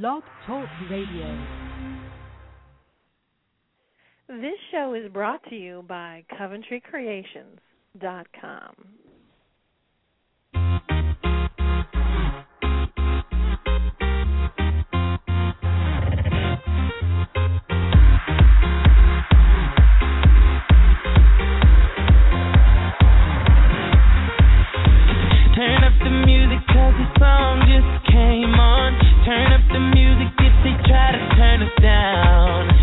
Blog Talk Radio. This show is brought to you by CoventryCreations.com. Turn up the music if they try to turn us down.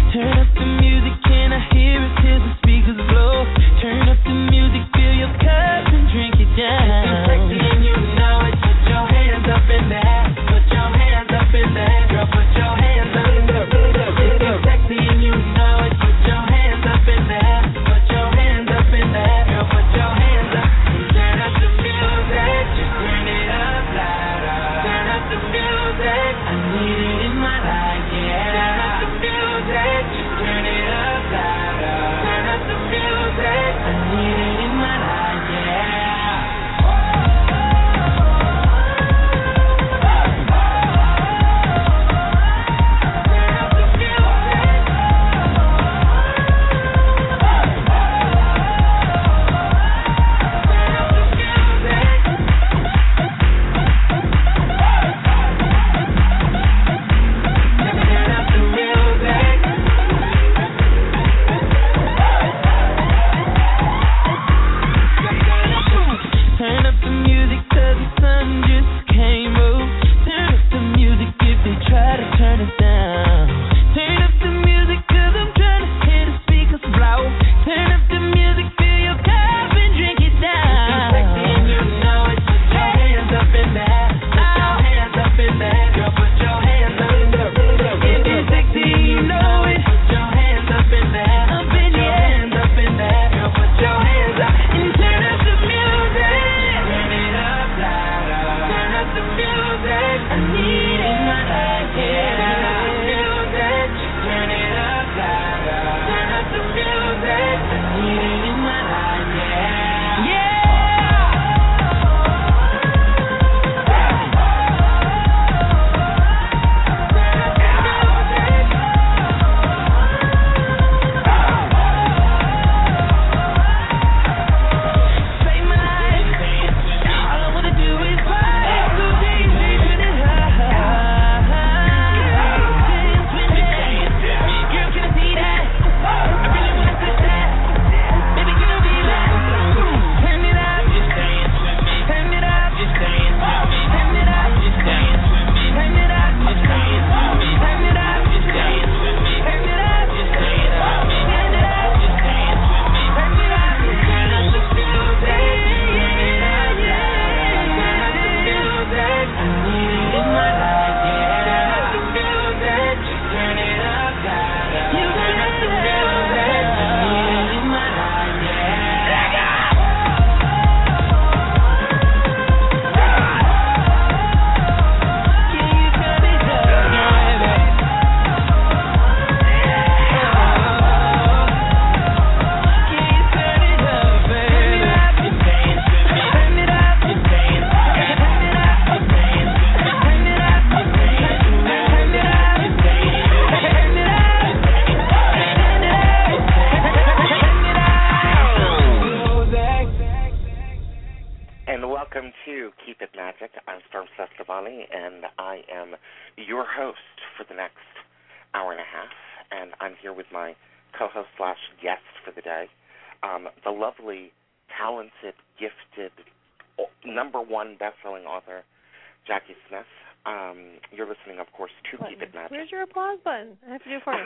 pause button. I have to do it for you.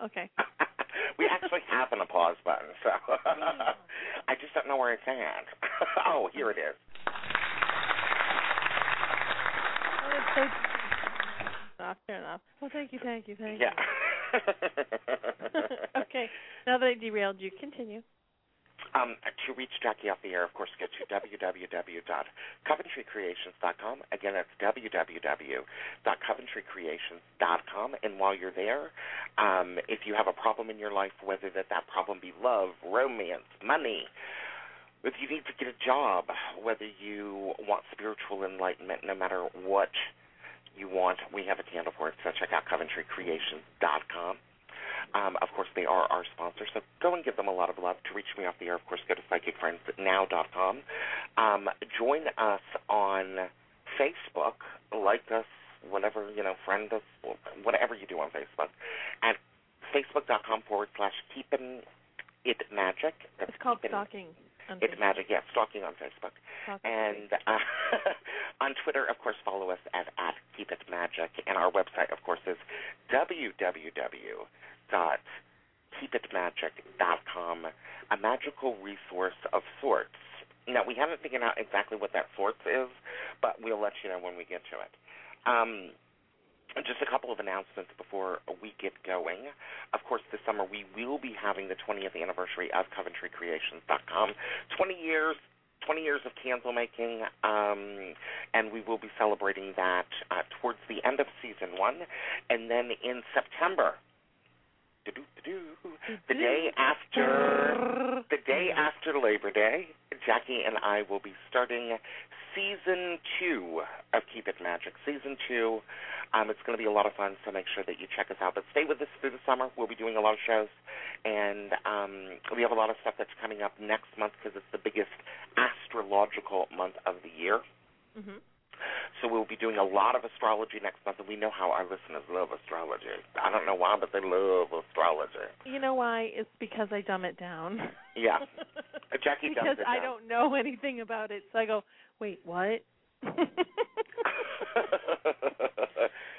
okay. we actually have an pause button, so I just don't know where it's at. oh, here it is. Oh, so enough, fair enough. Well, thank you, thank you, thank yeah. you. Yeah. okay. Now that I derailed you, continue. Um, uh, to reach Jacki off the air, of course, go to www.coventrycreations.com. Again, that's www.coventrycreations.com. And while you're there, um, if you have a problem in your life, whether that, that problem be love, romance, money, if you need to get a job, whether you want spiritual enlightenment, no matter what you want, we have a candle for it. So check out coventrycreations.com. Um, of course, they are our sponsor, so go and give them a lot of love. To reach me off the air, of course, go to psychicfriendsnow.com. Um, join us on Facebook. Like us, whatever, you know, friend us, whatever you do on Facebook, at facebook.com forward slash keeping it magic. That's it's called stalking. It's magic, yeah, stalking on Facebook. And uh, on Twitter, of course, follow us at, at Keep It Magic. And our website, of course, is www.keepitmagic.com, a magical resource of sorts. Now, we haven't figured out exactly what that sorts is, but we'll let you know when we get to it. Um, just a couple of announcements before we get going. Of course, this summer we will be having the 20th anniversary of CoventryCreations.com. 20 years 20 years of candle making, um, and we will be celebrating that uh, towards the end of season one. And then in September, the day after the day after Labor Day, Jacki and I will be starting season two of Keep It Magic. Season two. Um, it's going to be a lot of fun, so make sure that you check us out. But stay with us through the summer. We'll be doing a lot of shows, and um, we have a lot of stuff that's coming up next month because it's the biggest astrological month of the year. Mm-hmm. So we'll be doing a lot of astrology next month, and we know how our listeners love astrology. I don't know why, but they love astrology. You know why? It's because I dumb it down. Yeah, Jacki because it down I don't know anything about it, so I go, wait, what?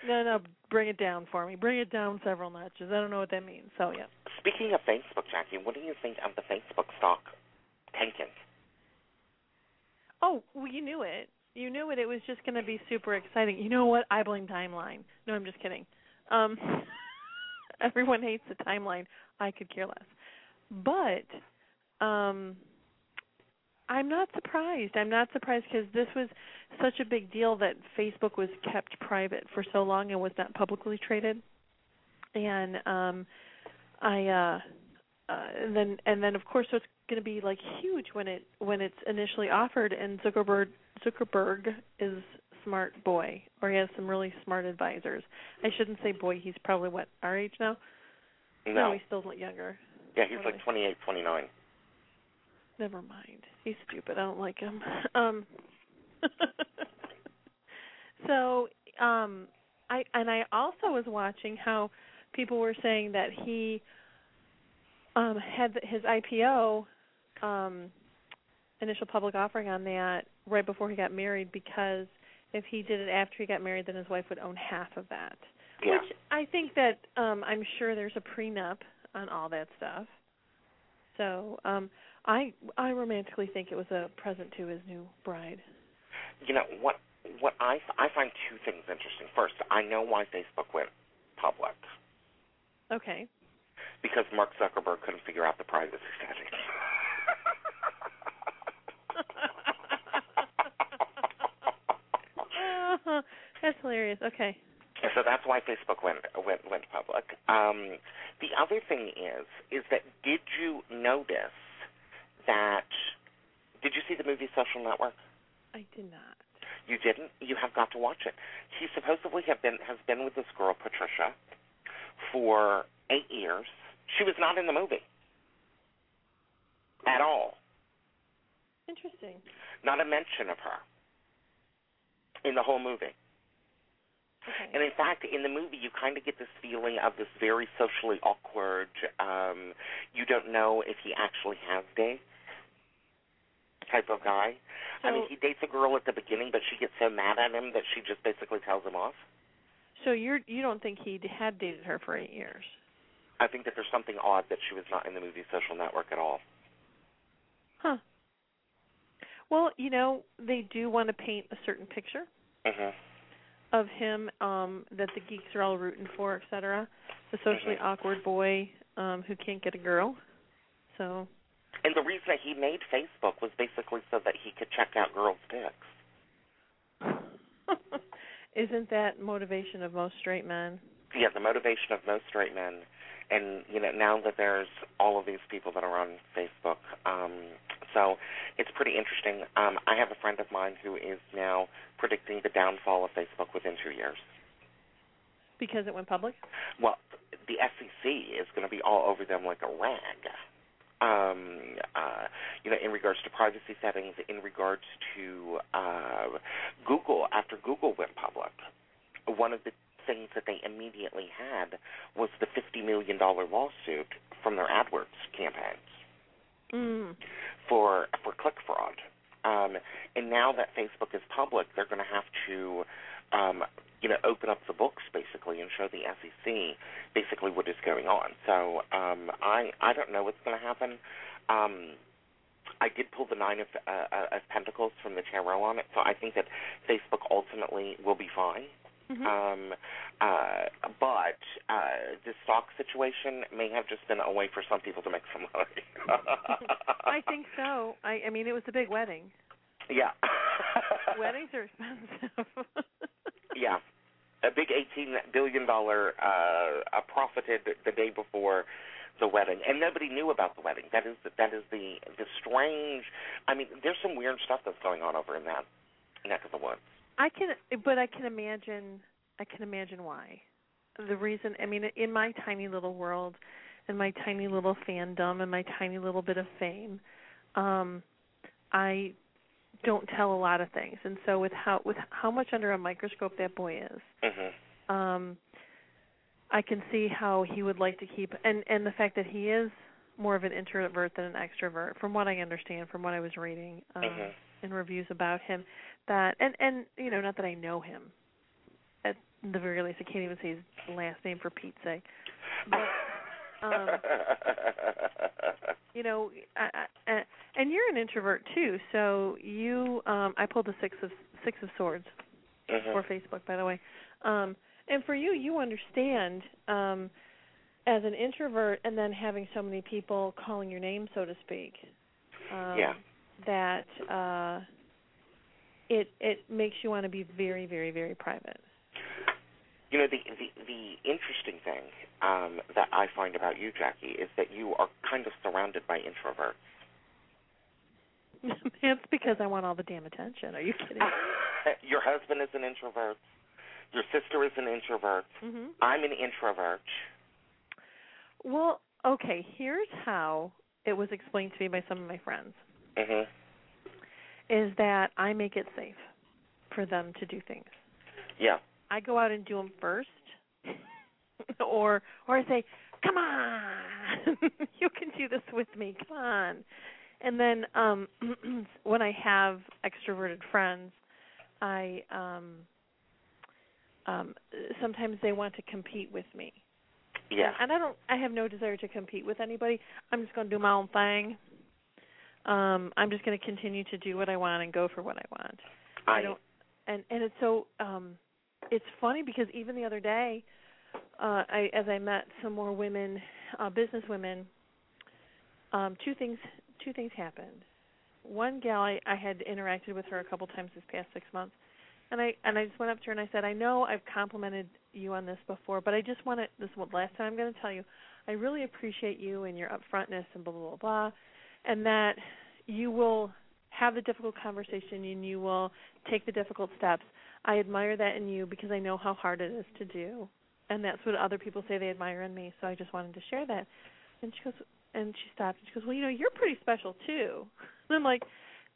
no, no, bring it down for me. Bring it down several notches. I don't know what that means. So yeah. Speaking of Facebook, Jacki, what do you think of the Facebook stock tanking? Oh, well, you knew it. You knew it. It was just going to be super exciting. You know what? I blame timeline. No, I'm just kidding. Um, everyone hates the timeline. I could care less. But um, I'm not surprised. I'm not surprised because this was such a big deal that Facebook was kept private for so long and was not publicly traded. And um I uh uh and then and then of course it's going to be like huge when it when it's initially offered and Zuckerberg Zuckerberg is smart boy or he has some really smart advisors. I shouldn't say boy, he's probably what our age now? No, no he's still younger. Yeah, he's like twenty eight, twenty nine. Never mind. He's stupid. I don't like him. Um so um I and I also was watching how people were saying that he um had his IPO um initial public offering on that right before he got married because if he did it after he got married then his wife would own half of that. Yeah. Which I think that um I'm sure there's a prenup on all that stuff. So, um I I romantically think it was a present to his new bride. You know what? What I I find two things interesting. First, I know why Facebook went public. Okay. Because Mark Zuckerberg couldn't figure out the privacy settings. That's hilarious. Okay. So that's why Facebook went went went public. Um, the other thing is is that did you notice that did you see the movie Social Network? I did not. You didn't? You have got to watch it. He supposedly have been has been with this girl Patricia for eight years. She was not in the movie at all. Interesting. Not a mention of her in the whole movie. Okay. And in fact, in the movie, you kind of get this feeling of this very socially awkward. Um, you don't know if he actually has dates type of guy. So, I mean, he dates a girl at the beginning, but she gets so mad at him that she just basically tells him off. So you're you don't think he had dated her for eight years? I think that there's something odd that she was not in the movie Social Network at all. Huh. Well, you know, they do want to paint a certain picture Mhm. of him um that the geeks are all rooting for, et cetera. The socially Mhm. awkward boy um who can't get a girl. So And the reason that he made Facebook was basically so that he could check out girls' pics. Isn't that motivation of most straight men? Yeah, the motivation of most straight men. And you know, now that there's all of these people that are on Facebook, um, So it's pretty interesting. Um, I have a friend of mine who is now predicting the downfall of Facebook within two years. Because it went public? Well, the SEC is going to be all over them like a rag. Um, uh, you know, in regards to privacy settings, in regards to uh, Google, after Google went public, one of the things that they immediately had was the $50 million lawsuit from their AdWords campaigns Mm. for for click fraud. Um, and now that Facebook is public, they're going to have to, um, you know, open up the books basically and show the SEC basically what is going on. So um, I I don't know what's going to happen. Um, I did pull the nine of, uh, uh, of pentacles from the tarot on it, so I think that Facebook ultimately will be fine. Mhm. Um, uh, but uh, the stock situation may have just been a way for some people to make some money. I think so. I I mean it was a big wedding. Yeah. Weddings are expensive. Yeah. A big eighteen billion dollar uh, uh profited the day before the wedding, and nobody knew about the wedding. That is the, that is the the strange. I mean, there's some weird stuff that's going on over in that neck of the woods. I can, but I can imagine. I can imagine why. The reason, I mean, in my tiny little world, and my tiny little fandom, and my tiny little bit of fame, um, I don't tell a lot of things, and so with how with how much under a microscope that boy is, hmm um, I can see how he would like to keep, and and the fact that he is more of an introvert than an extrovert, from what I understand, from what I was reading. Um, Mhm. In reviews about him that and and you know not that I know him at the very least I can't even say his last name for Pete's sake but um you know I, I, and you're an introvert too so you um I pulled the six of six of swords Mhm. for Facebook by the way um and for you you understand um as an introvert and then having so many people calling your name so to speak um Yeah. That uh it it makes you want to be very very very private You know, the the the interesting thing um, that I find about you, Jacki, is that you are kind of surrounded by introverts. that's because i want all the damn attention are you kidding Your husband is an introvert. Your sister is an introvert. mhm I'm an introvert. well okay here's how it was explained to me by some of my friends Mhm. is that i make it safe for them to do things Yeah. I go out and do them first, or or I say, "Come on, you can do this with me. Come on." And then um when I have extroverted friends, I um um sometimes they want to compete with me. Yeah. And I don't I have no desire to compete with anybody. I'm just going to do my own thing. Um I'm just going to continue to do what I want and go for what I want. I don't and and it's so um it's funny because even the other day uh I as I met some more women uh business women um two things two things happened. One gal I, I had interacted with her a couple times this past 6 months and I and I just went up to her and I said, "I know I've complimented you on this before, but I just want to this is what last time I'm going to tell you. I really appreciate you and your upfrontness and blah blah blah blah and that you will have the difficult conversation and you will take the difficult steps. I admire that in you because I know how hard it is to do. And that's what other people say they admire in me, so I just wanted to share that. And she goes and she stopped and she goes, Well, you know, you're pretty special too. And I'm like,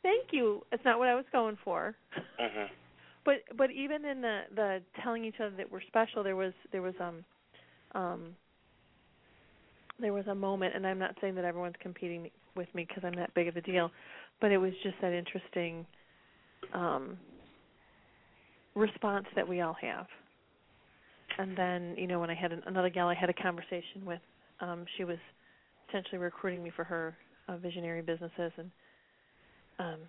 Thank you. It's not what I was going for. Mhm. But but even in the the telling each other that we're special, there was there was um um there was a moment, and I'm not saying that everyone's competing with me because I'm that big of a deal, but it was just that interesting um response that we all have. And then you know when I had an, another gal I had a conversation with, um she was potentially recruiting me for her uh, visionary businesses and um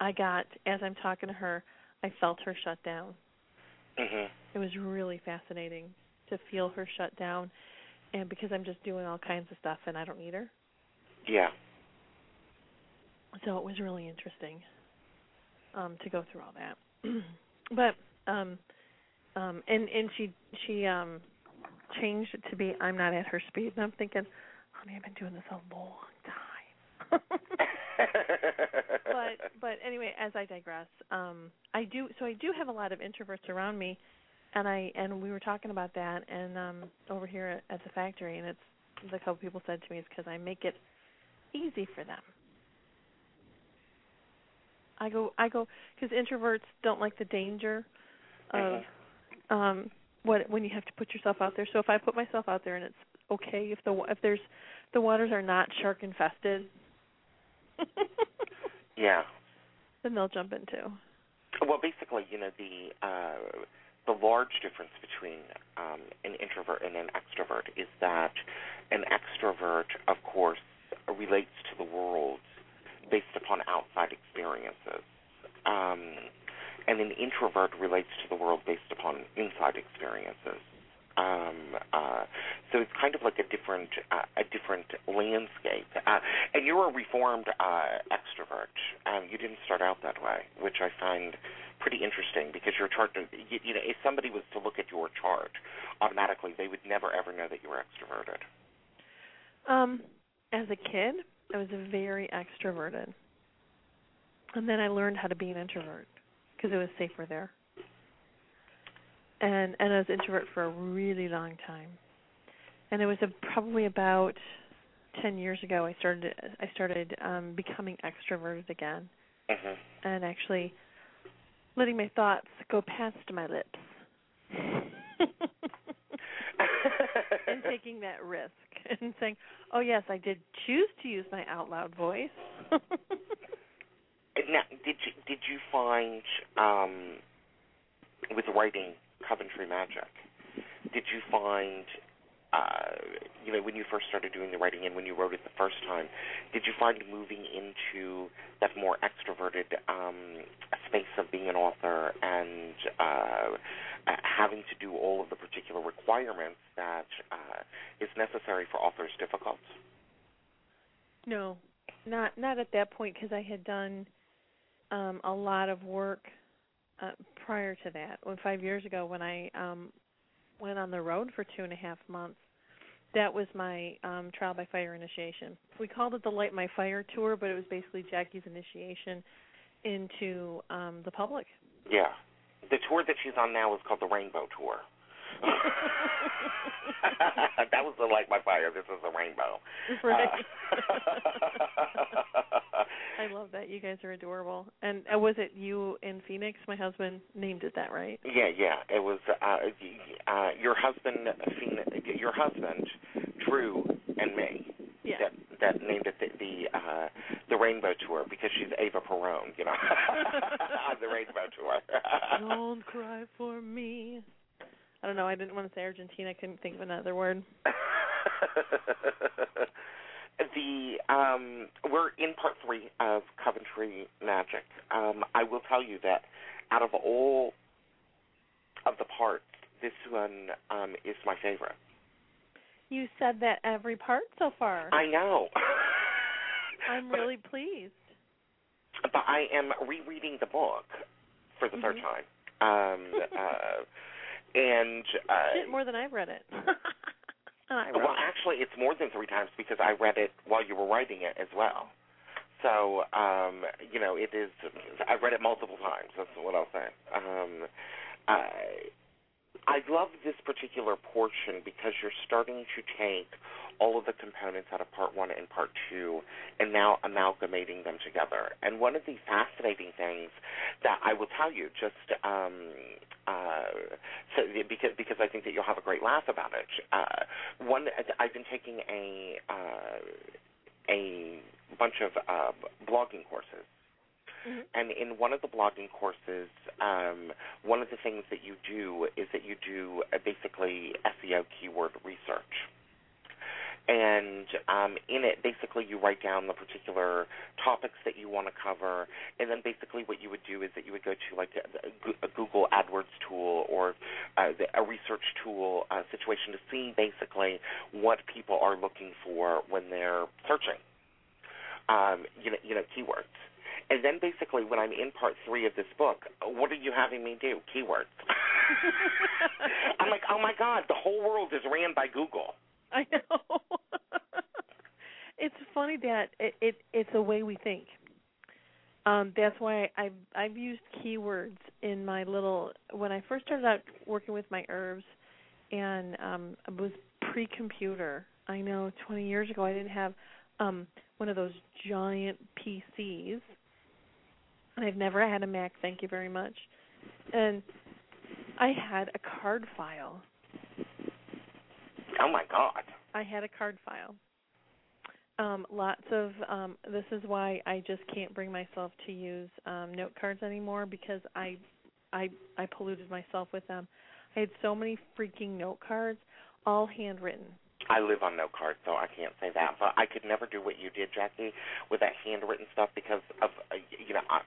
I got as I'm talking to her, I felt her shut down. Mhm. It was really fascinating to feel her shut down and because I'm just doing all kinds of stuff and I don't need her. Yeah. So it was really interesting um to go through all that. but um um and and she she um changed it to be I'm not at her speed and I'm thinking, honey, I've been doing this a long time. but but anyway, as I digress, um, I do so I do have a lot of introverts around me, and I and we were talking about that and um over here at, at the factory, and it's the couple people said to me it's because I make it easy for them. I go I go because introverts don't like the danger of um what when you have to put yourself out there. So if I put myself out there and it's okay if the if there's the waters are not shark infested. yeah. Then they'll jump in too. Well, basically, you know the uh the large difference between um an introvert and an extrovert is that an extrovert, of course, relates to the world based upon outside experiences. Um and an introvert relates to the world based upon inside experiences. Um, uh, so it's kind of like a different uh, a different landscape. Uh, and you're a reformed uh, extrovert. Um, you didn't start out that way, which I find pretty interesting because your chart. You, you know, if somebody was to look at your chart, automatically they would never ever know that you were extroverted. Um, as a kid, I was very extroverted, and then I learned how to be an introvert because it was safer there. And and I was introvert for a really long time. And it was a, probably about ten years ago I started I started um becoming extroverted again, hmm and actually letting my thoughts go past my lips. and taking that risk and saying, "Oh yes, I did choose to use my out loud voice." Now, did you did you find um, with writing Coventry Magic? Did you find uh, you know when you first started doing the writing and when you wrote it the first time? Did you find moving into that more extroverted um, space of being an author and uh, having to do all of the particular requirements that uh, is necessary for authors difficult? No, not not at that point because I had done um a lot of work uh, prior to that. When five years ago, when I um went on the road for two and a half months, that was my um trial by fire initiation. We called it the Light My Fire tour, but it was basically Jacki's initiation into um the public. Yeah. The tour that she's on now is called the Rainbow Tour. that was the light my fire. This is the rainbow. Right. Uh, I love that. You guys are adorable. And uh, was it you in Phoenix? My husband named it that, right? yeah, yeah. It was uh, uh, your husband, Phoenix- your husband, Drew, and me. Yeah. That that named it the the, uh, the Rainbow Tour because she's Ava Perón, you know, on the Rainbow Tour. Don't cry for me. I don't know. I didn't want to say Argentina. I couldn't think of another word. the um, we're in part three of Coventry Magic. Um, I will tell you that out of all of the parts, this one um, is my favorite. You said that every part so far. I know. I'm But- really pleased. but I am rereading the book for the third Mhm. time. Um, uh, and uh, Shit, more than I've read it. I Well, it. actually, it's more than three times because I read it while you were writing it as well. So, um, you know, it is. I've read it multiple times. That's what I'll say. Um, I, I love this particular portion because you're starting to take all of the components out of part one and part two and now amalgamating them together. And one of the fascinating things that I will tell you, just um, uh, so because because I think that you'll have a great laugh about it. Uh, one, I've been taking a uh, a bunch of uh, blogging courses. Mhm. And in one of the blogging courses, um, one of the things that you do is that you do uh, basically SEO keyword research. And um, in it, basically, you write down the particular topics that you want to cover, and then basically, what you would do is that you would go to like a, a Google AdWords tool or uh, a research tool uh, situation to see basically what people are looking for when they're searching. Um, you know, you know, keywords. And then basically, when I'm in part three of this book, what are you having me do? Keywords. I'm like, oh my god, the whole world is ran by Google. I know. it's funny that it, it it's a way we think. Um, that's why I've I've used keywords in my little when I first started out working with my herbs, and um, it was pre-computer. I know 20 years ago I didn't have um, one of those giant PCs. I've never had a Mac, thank you very much. And I had a card file. Oh my God. I had a card file. Um, lots of um, this is why I just can't bring myself to use um, note cards anymore because I I I polluted myself with them. I had so many freaking note cards, all handwritten. I live on note cards, so I can't say that. But I could never do what you did, Jacki, with that handwritten stuff because of uh, you know. I,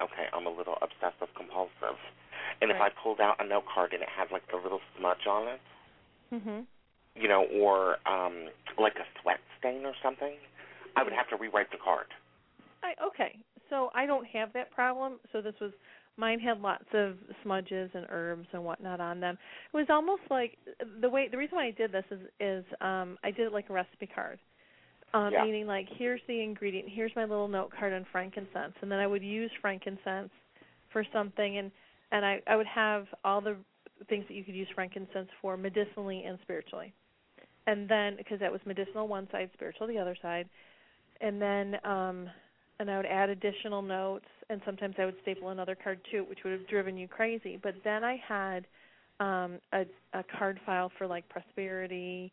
okay, I'm a little obsessive compulsive, and Right. if I pulled out a note card and it had like the little smudge on it, Mhm. you know, or um like a sweat stain or something, I would have to rewrite the card. I okay. So I don't have that problem. So this was mine had lots of smudges and herbs and whatnot on them. It was almost like the way the reason why I did this is is um I did it like a recipe card. Um Yeah. meaning like here's the ingredient, here's my little note card on frankincense and then I would use frankincense for something and and I I would have all the things that you could use frankincense for medicinally and spiritually. And then because that was medicinal one side, spiritual the other side. And then um and I would add additional notes, and sometimes I would staple another card to it, which would have driven you crazy. But then I had um, a, a card file for like prosperity,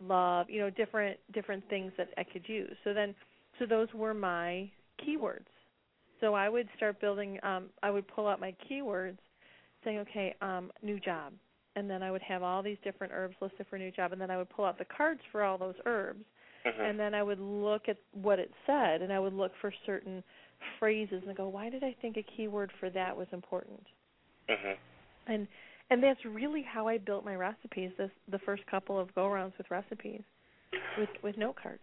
love, you know, different different things that I could use. So then, so those were my keywords. So I would start building. Um, I would pull out my keywords, saying, okay, um, new job, and then I would have all these different herbs listed for new job, and then I would pull out the cards for all those herbs hmm and then I would look at what it said, and I would look for certain phrases and go, why did I think a keyword for that was important? hmm And and that's really how I built my recipes. This the first couple of go rounds with recipes, with with note cards.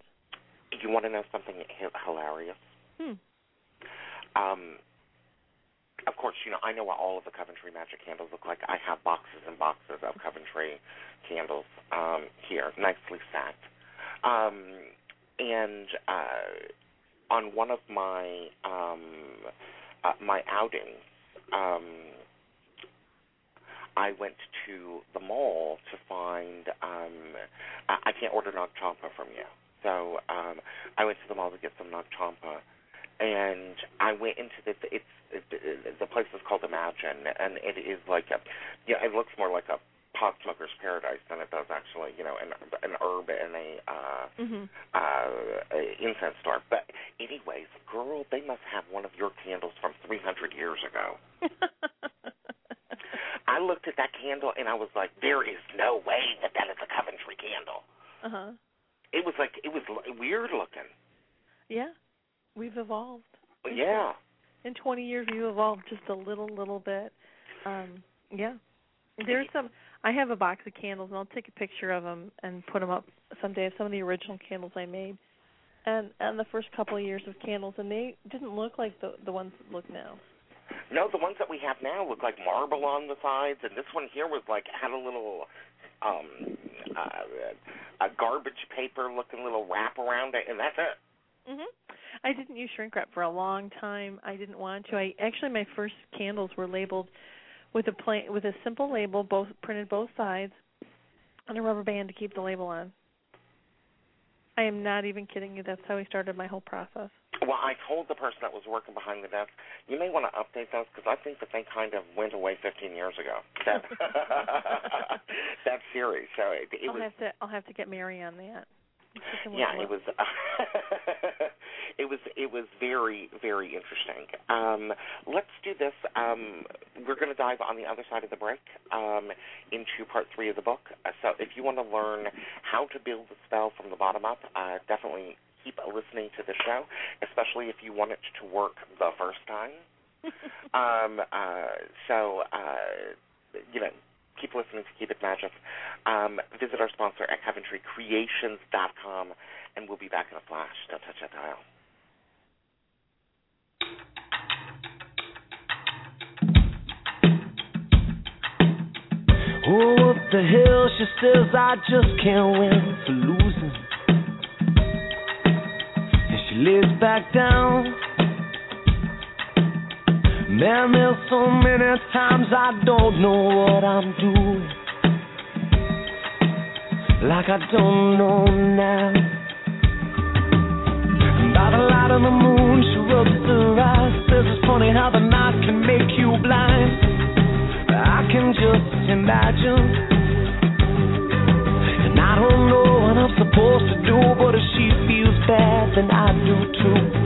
You want to know something hilarious? Hmm. Um, of course, you know I know what all of the Coventry Magic candles look like. I have boxes and boxes of Coventry candles um, here, nicely stacked. Um, and uh, on one of my um, uh, my outings, um, I went to the mall to find. Um, I, I can't order Nag Champa from you, so um, I went to the mall to get some Nag Champa, and I went into the it's it, it, the place is called Imagine, and it is like a yeah, it looks more like a pot smoker's paradise than it does actually, you know, an an herb and a uh Mhm. uh a incense store. But anyways, girl, they must have one of your candles from 300 years ago. I looked at that candle and I was like, there is no way that that is a Coventry candle. uh huh. It was like it was weird looking. Yeah, we've evolved. Yeah. In 20 years, we've evolved just a little, little bit. Um, yeah. There's some. I have a box of candles, and I'll take a picture of them and put them up someday of some of the original candles I made, and and the first couple of years of candles, and they didn't look like the the ones that look now. No, the ones that we have now look like marble on the sides, and this one here was like had a little um uh, a garbage paper looking little wrap around it, and that's it. Mhm. I didn't use shrink wrap for a long time. I didn't want to. I actually my first candles were labeled with a plain with a simple label, both printed both sides, and a rubber band to keep the label on. I am not even kidding you. That's how I started my whole process. Well, I told the person that was working behind the desk, you may want to update those because I think that they kind of went away 15 years ago. That that series. So it, it I'll was have to I'll have to get Mary on that. She can look yeah, it was it was it was very very interesting. Um, let's do this. Um, we're going to dive on the other side of the break um, into part three of the book. Uh, so if you want to learn how to build a spell from the bottom up, uh, definitely keep listening to the show, especially if you want it to work the first time. um, uh, so uh, you know keep listening to Keep It Magic. Um, visit our sponsor at CoventryCreations.com, and we'll be back in a flash. Don't touch that dial. Oh, up the hill, she says I just can't win for losing. lays back down. Man, there's so many times I don't know what I'm doing. Like I don't know now. And by the light of the moon, she rubs her eyes. Says it's funny how the night can make you blind. I can just imagine. I do too.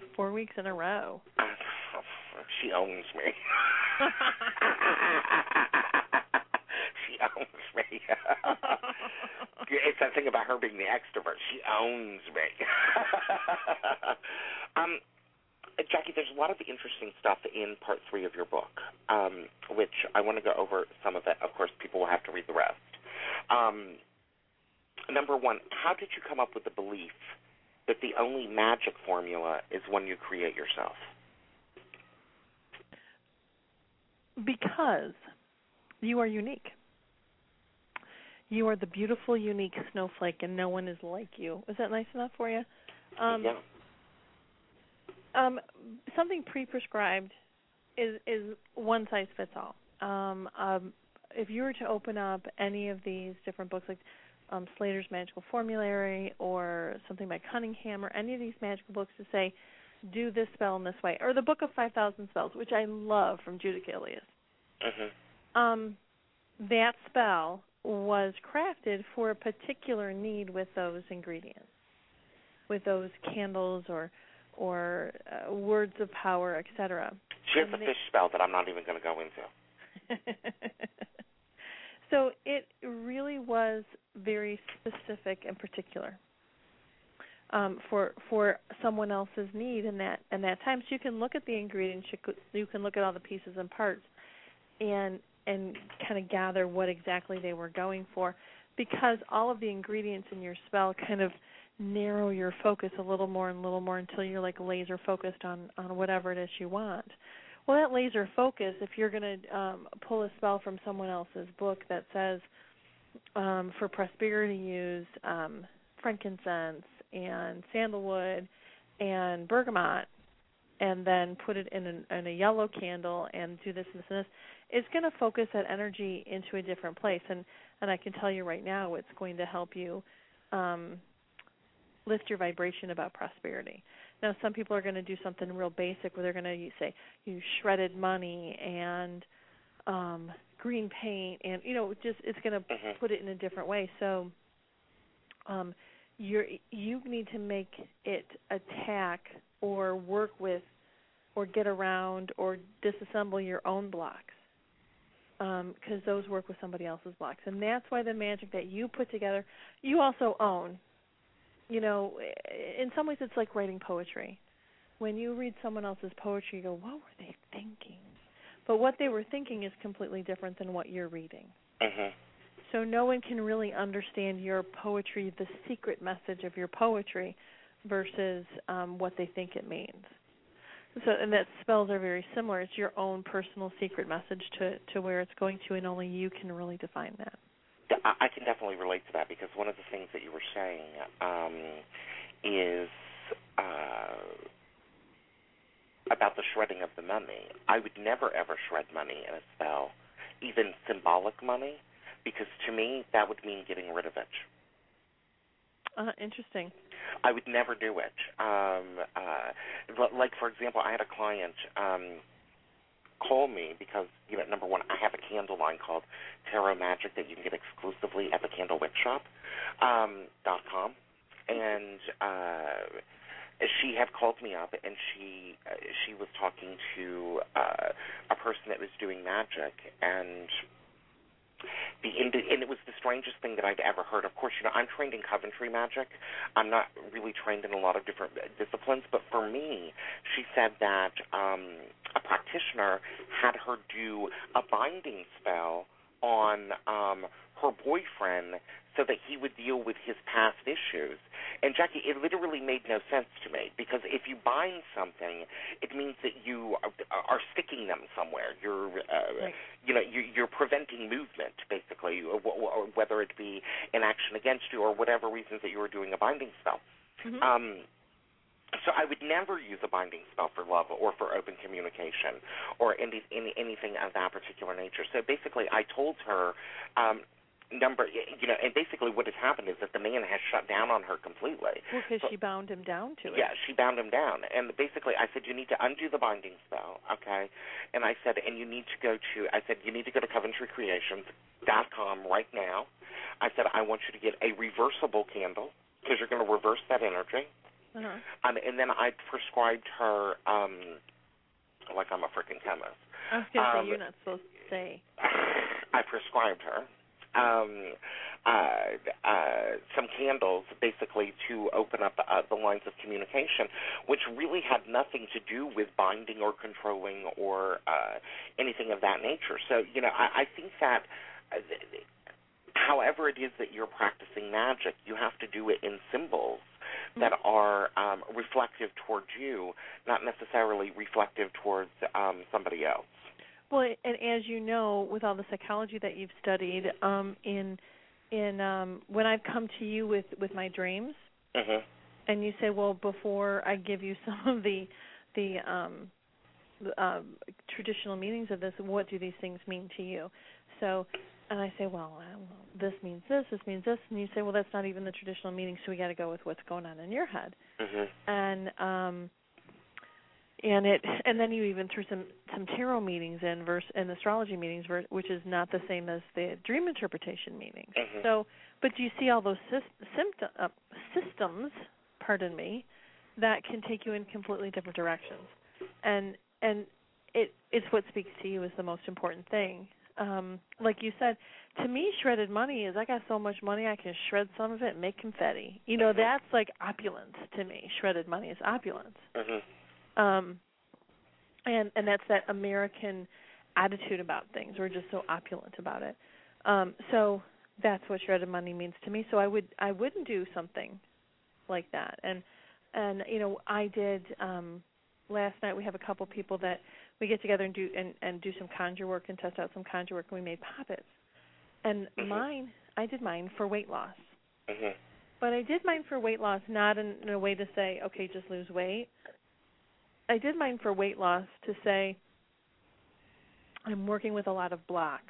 For four weeks in a row. She owns me. she owns me. it's that thing about her being the extrovert. She owns me. um, Jacki, there's a lot of interesting stuff in part three of your book, um, which I want to go over some of it. Of course, people will have to read the rest. Um, number one, how did you come up with the belief that the only magic formula is one you create yourself? Because you are unique. You are the beautiful, unique snowflake, and no one is like you. Is that nice enough for you? Um, yeah. Um, something pre-prescribed is is one size fits all. Um, um, if you were to open up any of these different books, like um, Slater's Magical Formulary or something by Cunningham, or any of these magical books to say, do this spell in this way, or the Book of Five Thousand Spells, which I love from Judika Illes. Mm-hmm. Um, that spell was crafted for a particular need with those ingredients, with those candles or or uh, words of power, etc. She has a fish spell that I'm not even going to go into. so it really was very specific and particular um, for for someone else's need in that in that time. So you can look at the ingredients, you, can look at all the pieces and parts, and and kind of gather what exactly they were going for, because all of the ingredients in your spell kind of narrow your focus a little more and a little more until you're like laser focused on on whatever it is you want. Well, that laser focus, if you're going to um, pull a spell from someone else's book that says um, for prosperity use um, frankincense and sandalwood and bergamot, and then put it in, an, in a yellow candle and do this and this and this, it's going to focus that energy into a different place. And and I can tell you right now, it's going to help you um, lift your vibration about prosperity. Now, some people are going to do something real basic where they're going to say use shredded money and um, green paint, and you know, just it's going to mm-hmm. put it in a different way. So, um, you you need to make it attack or work with or get around or disassemble your own blocks because um, those work with somebody else's blocks, and that's why the magic that you put together, you also own you know, in some ways it's like writing poetry. When you read someone else's poetry, you go, "What were they thinking?" But what they were thinking is completely different than what you're reading. Mm-hmm. So no one can really understand your poetry, the secret message of your poetry, versus um, what they think it means. So, and that spells are very similar. It's your own personal secret message to to where it's going to, and only you can really define that. I can definitely relate to that because one of the things that you were saying um, is uh, about the shredding of the money. I would never ever shred money in a spell, even symbolic money, because to me that would mean getting rid of it. Uh, interesting. I would never do it. Um, uh, like for example, I had a client. Um, call me because you know number one I have a candle line called Tarot Magic that you can get exclusively at the Candlewickshop um, dot com, and uh, she had called me up and she uh, she was talking to uh, a person that was doing magic and the and it was the strangest thing that I'd ever heard. Of course, you know, I'm trained in Coventry magic. I'm not really trained in a lot of different disciplines, but for me, she said that um, a practitioner had her do a binding spell on um, her boyfriend so that he would deal with his past issues. And Jacki, it literally made no sense to me because if you bind something, it means that you are, are sticking them somewhere. You're, uh, right. you know, you're, you're preventing movement, basically, whether it be an action against you or whatever reasons that you were doing a binding spell. Mm-hmm. Um, so I would never use a binding spell for love or for open communication or any, any anything of that particular nature. So basically, I told her um, number, you know, and basically what has happened is that the man has shut down on her completely. Well, because So- she bound him down to it. Yeah, she bound him down, and basically I said you need to undo the binding spell, okay? And I said, and you need to go to, I said you need to go to CoventryCreations.com right now. I said I want you to get a reversible candle because you're going to reverse that energy. Uh-huh. Um, and then I prescribed her, um, like I'm a freaking chemist. I was gonna Um, say you're not supposed to say. I prescribed her um, uh, uh, some candles, basically to open up uh, the lines of communication, which really had nothing to do with binding or controlling or uh, anything of that nature. So, you know, I, I think that. Uh, However, it is that you're practicing magic, you have to do it in symbols that are um, reflective towards you, not necessarily reflective towards um, somebody else. Well, and as you know, with all the psychology that you've studied, um, in in um, when I've come to you with with my dreams, hmm and you say, well, before I give you some of the the um, um, traditional meanings of this, what do these things mean to you? So, and I say, well, uh, well, this means this, this means this, and you say, well, that's not even the traditional meaning, so we got to go with what's going on in your head. hmm and um and it and then you even threw some some tarot meetings in verse and astrology meetings which is not the same as the dream interpretation meetings. Mhm. so but do you see all those sys- symptom uh, systems pardon me that can take you in completely different directions? And and it it's what speaks to you is the most important thing. Um like you said to me shredded money is i got so much money i can shred some of it and make confetti. You know Mhm. that's like opulence to me. Shredded money is opulence. Hmm um and and that's that american attitude about things. We're just so opulent about it. Um so that's what shredded money means to me. So i would i wouldn't do something like that. And and you know i did um last night we have a couple people that we get together and do and and do some conjure work and test out some conjure work and we made poppets and Mhm. mine i did mine for weight loss. Hmm but I did mine for weight loss, not in, in a way to say, okay, just lose weight. I did mine for weight loss to say, I'm working with a lot of blocks.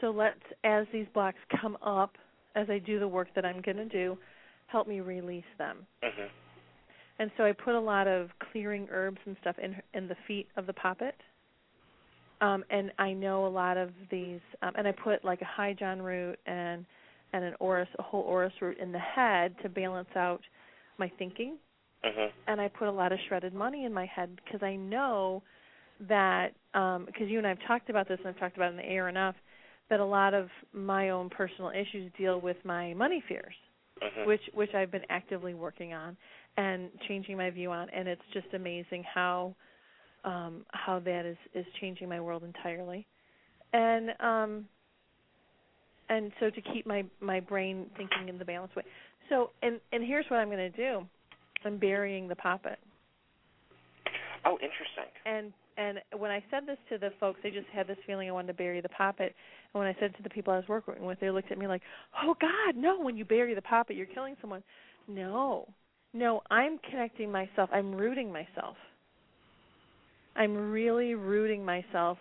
So let's, as these blocks come up, as I do the work that I'm going to do, help me release them. hmm And so I put a lot of clearing herbs and stuff in in the feet of the poppet. Um, and I know a lot of these, um, and I put like a high john root and and an orris, a whole orris root in the head to balance out my thinking. Hmm And I put a lot of shredded money in my head because I know that because you and I've talked about this and I've talked about it in the air enough that a lot of my own personal issues deal with my money fears hmm which which I've been actively working on and changing my view on and it's just amazing how um how that is is changing my world entirely. And um and so to keep my my brain thinking in the balanced way. So and and here's what I'm going to do. I'm burying the poppet. Oh, interesting. And and when I said this to the folks, they just had this feeling I wanted to bury the poppet. And when I said it to the people I was working with, they looked at me like, "Oh God, no! When you bury the poppet, you're killing someone." No, no, I'm connecting myself. I'm rooting myself. I'm really rooting myself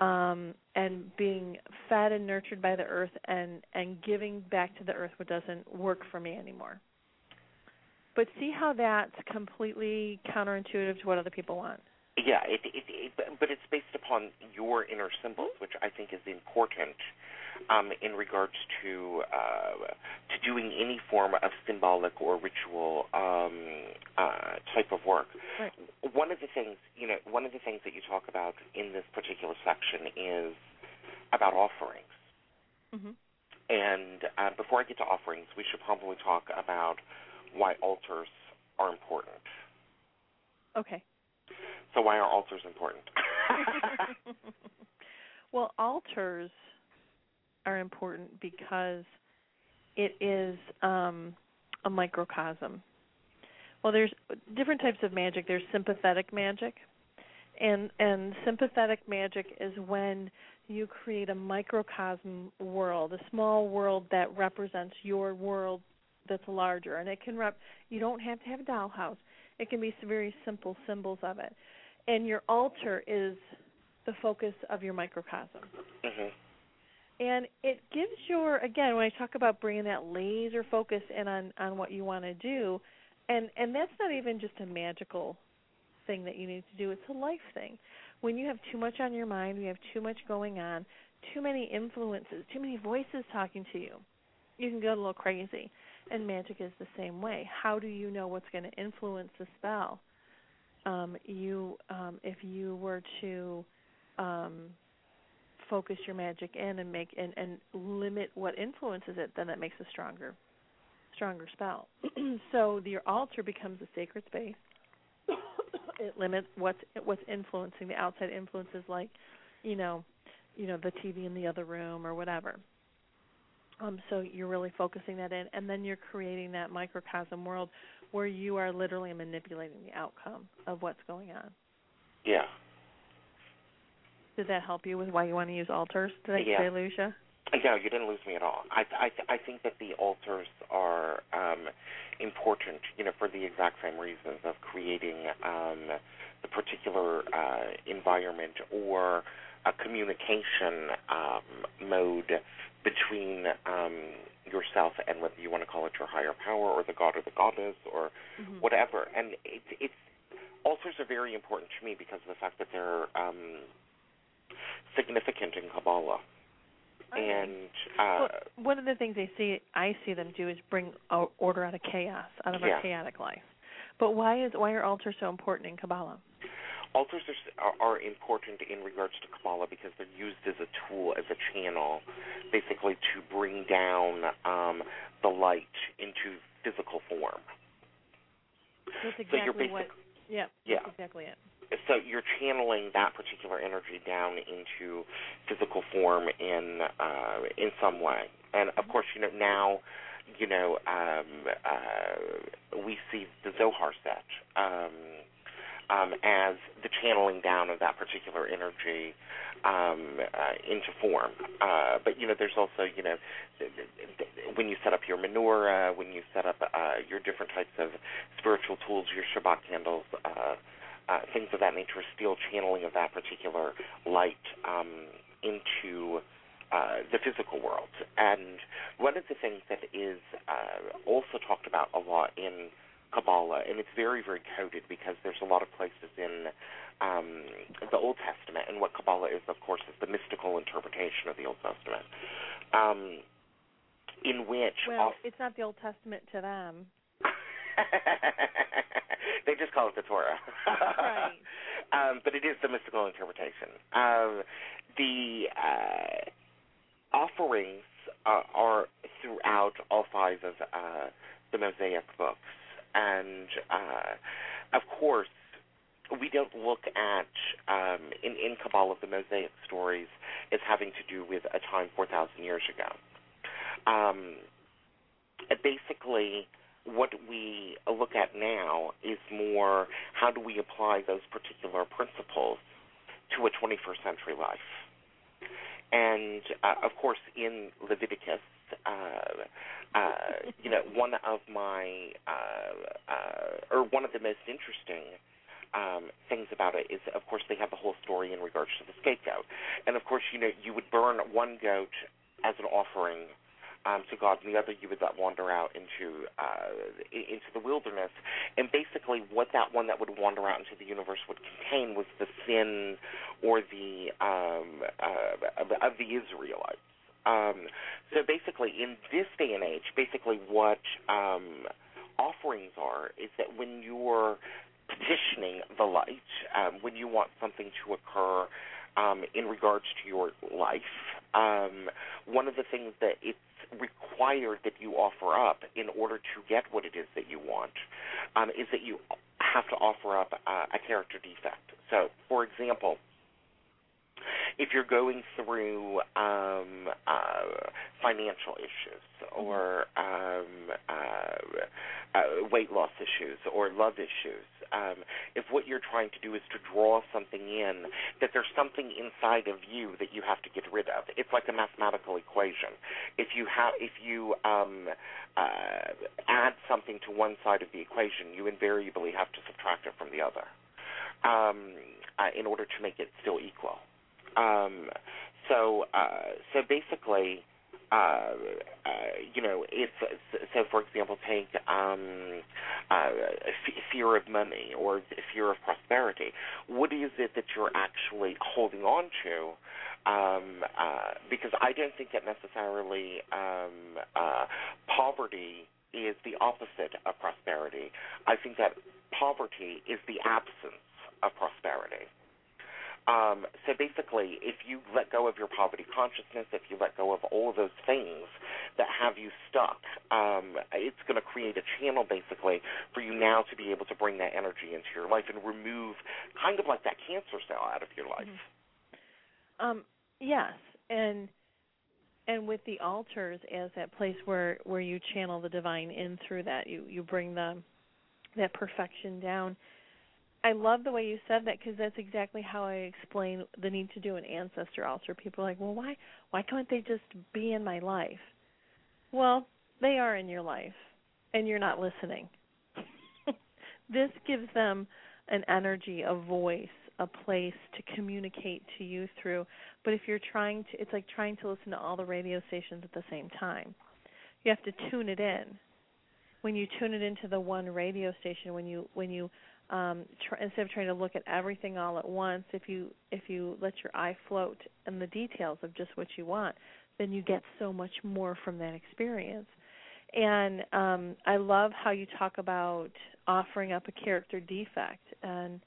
um and being fed and nurtured by the earth and and giving back to the earth what doesn't work for me anymore. But see how that's completely counterintuitive to what other people want. Yeah, it, it, it, but- it's based upon your inner symbols, which I think is important um, in regards to uh, to doing any form of symbolic or ritual um, uh, type of work. Right. One of the things, you know, one of the things that you talk about in this particular section is about offerings. Mhm. And uh, before I get to offerings, we should probably talk about why altars are important. Okay. So why are altars important? well, altars are important because it is um, a microcosm. Well, there's different types of magic. There's sympathetic magic, and and sympathetic magic is when you create a microcosm world, a small world that represents your world that's larger, and it can rep. You don't have to have a dollhouse. It can be some very simple symbols of it, and your altar is the focus of your microcosm. hmm and it gives your again when I talk about bringing that laser focus in on on what you want to do, and and that's not even just a magical thing that you need to do; it's a life thing. When you have too much on your mind, you have too much going on, too many influences, too many voices talking to you, you can go a little crazy. And magic is the same way. How do you know what's going to influence the spell? Um, you, um, if you were to um, focus your magic in and make and, and limit what influences it, then that makes a stronger, stronger spell. so your altar becomes a sacred space. it limits what's what's influencing the outside influences, like, you know, you know the TV in the other room or whatever. Um, so you're really focusing that in, and then you're creating that microcosm world where you are literally manipulating the outcome of what's going on. Yeah. Did that help you with why you want to use altars? Did I yeah. say, Lucia? No, you didn't lose me at all. I I I think that the altars are um, important, you know, for the exact same reasons of creating um, the particular uh, environment or a communication um, mode between um, yourself and whether you want to call it your higher power or the god or the goddess or mm-hmm. whatever. And it, it's altars are very important to me because of the fact that they're um, significant in Kabbalah. Okay. And uh, well, one of the things they see, I see them do, is bring order out of chaos, out of yeah. our chaotic life. But why is why are altars so important in Kabbalah? Altars are, are important in regards to Kabbalah because they're used as a tool, as a channel, basically to bring down um, the light into physical form. That's exactly so you're basic, what. Yeah, yeah. exactly it. So you're channeling that particular energy down into physical form in uh, in some way, and of course, you know now you know, um, uh, we see the Zohar set. Um, um, as the channeling down of that particular energy um, uh, into form. Uh, but you know, there's also you know, when you set up your menorah, when you set up uh, your different types of spiritual tools, your Shabbat candles. Uh, uh, things of that nature, still channeling of that particular light um, into uh, the physical world. And one of the things that is uh, also talked about a lot in Kabbalah, and it's very, very coded because there's a lot of places in um, the Old Testament, and what Kabbalah is, of course, is the mystical interpretation of the Old Testament, um, in which well, it's not the Old Testament to them. they just call it the Torah. right. Um, but it is the mystical interpretation. Um, the uh, offerings uh, are throughout all five of uh, the Mosaic books and uh, of course, we don't look at um, in in Kabbalah the Mosaic stories as having to do with a time four thousand years ago. Um, basically, what we look at now is more how do we apply those particular principles to a 21st century life. And uh, of course, in Leviticus, uh, uh, you know, one of my uh, uh, or one of the most interesting um, things about it is, of course, they have the whole story in regards to the scapegoat, and of course, you know, you would burn one goat as an offering um, to God, and the other you would let wander out into uh, into the wilderness. And basically, what that one that would wander out into the universe would contain was the sin or the um, uh, of the Israelites. Um, so basically, in this day and age, basically what um, offerings are is that when you're petitioning the light, um, when you want something to occur um, in regards to your life, um, one of the things that it's required that you offer up in order to get what it is that you want um, is that you have to offer up uh, a character defect. So, for example, if you're going through um, uh, financial issues or um, uh, uh, weight loss issues or love issues, um, if what you're trying to do is to draw something in, that there's something inside of you that you have to get rid of. It's like a mathematical equation. If you have, if you um, uh, add something to one side of the equation, you invariably have to subtract it from the other um, uh, in order to make it still equal. Um, so uh, so basically, uh, uh, you know, if so, for example, take um, uh, f- fear of money or fear of prosperity. What is it that you're actually holding on to? Um, uh, because I don't think that necessarily um, uh, poverty is the opposite of prosperity. I think that poverty is the absence of prosperity. Um, so basically, if you let go of your poverty consciousness, if you let go of all of those things that have you stuck, um, it's going to create a channel basically for you now to be able to bring that energy into your life and remove kind of like that cancer cell out of your life. Mm-hmm. Um, yes, and and with the altars as that place where where you channel the divine in through that, you you bring the that perfection down I love the way you said that because that's exactly how I explain the need to do an ancestor altar. People are like, "Well, why why can't they just be in my life?" Well, they are in your life, and you're not listening. this gives them an energy, a voice, a place to communicate to you through. But if you're trying to, it's like trying to listen to all the radio stations at the same time. You have to tune it in. When you tune it into the one radio station, when you when you um, try, instead of trying to look at everything all at once, if you if you let your eye float in the details of just what you want, then you get so much more from that experience. And um, I love how you talk about offering up a character defect, and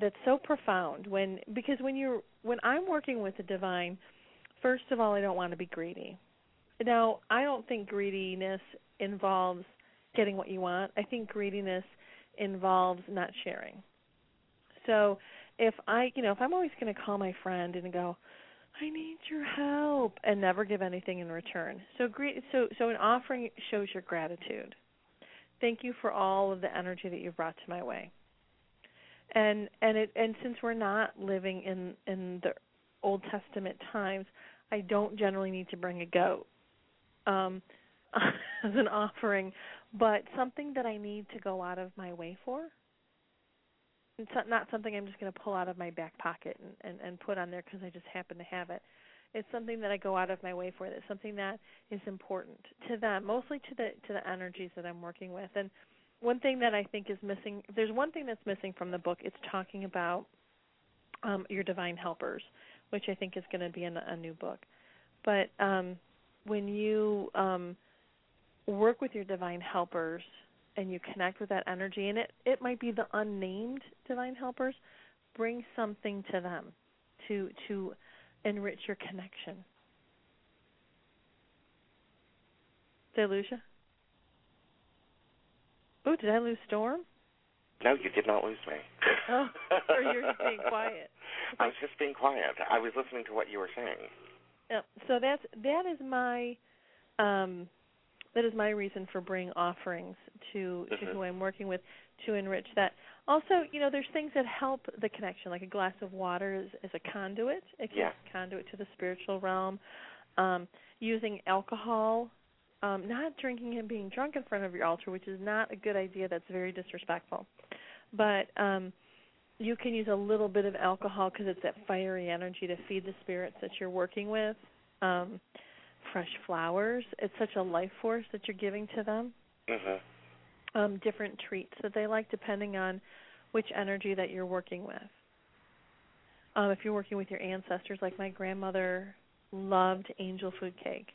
that's so profound. When because when you're when I'm working with the divine, first of all, I don't want to be greedy. Now, I don't think greediness involves getting what you want. I think greediness involves not sharing. So if I, you know, if I'm always going to call my friend and go, I need your help, and never give anything in return. So. So so an offering shows your gratitude. Thank you for all of the energy that you've brought to my way. And and it and since we're not living in in the Old Testament times, I don't generally need to bring a goat um, as an offering but something that I need to go out of my way for. It's not something I'm just going to pull out of my back pocket and, and, and put on there because I just happen to have it. It's something that I go out of my way for. It's something that is important to them, mostly to the to the energies that I'm working with. And one thing that I think is missing, if there's one thing that's missing from the book, it's talking about um, your divine helpers, which I think is going to be in a, new book. But um, when you um, work with your divine helpers and you connect with that energy and it it might be the unnamed divine helpers bring something to them to to enrich your connection did I lose you? Oh, did I lose Storm? No, you did not lose me. oh, or you're just being quiet. I was just being quiet. I was listening to what you were saying. Yeah, so that's that is my um that is my reason for bringing offerings to mm-hmm. to who I'm working with to enrich that. Also, you know, there's things that help the connection, like a glass of water is, is a conduit. It can yeah. conduit to the spiritual realm. Um, using alcohol, um, not drinking and being drunk in front of your altar, which is not a good idea. That's very disrespectful. But um, you can use a little bit of alcohol because it's that fiery energy to feed the spirits that you're working with. Um, fresh flowers. It's such a life force that you're giving to them. Mm-hmm. Um, different treats that they like depending on which energy that you're working with. Um, if you're working with your ancestors, like my grandmother loved angel food cake.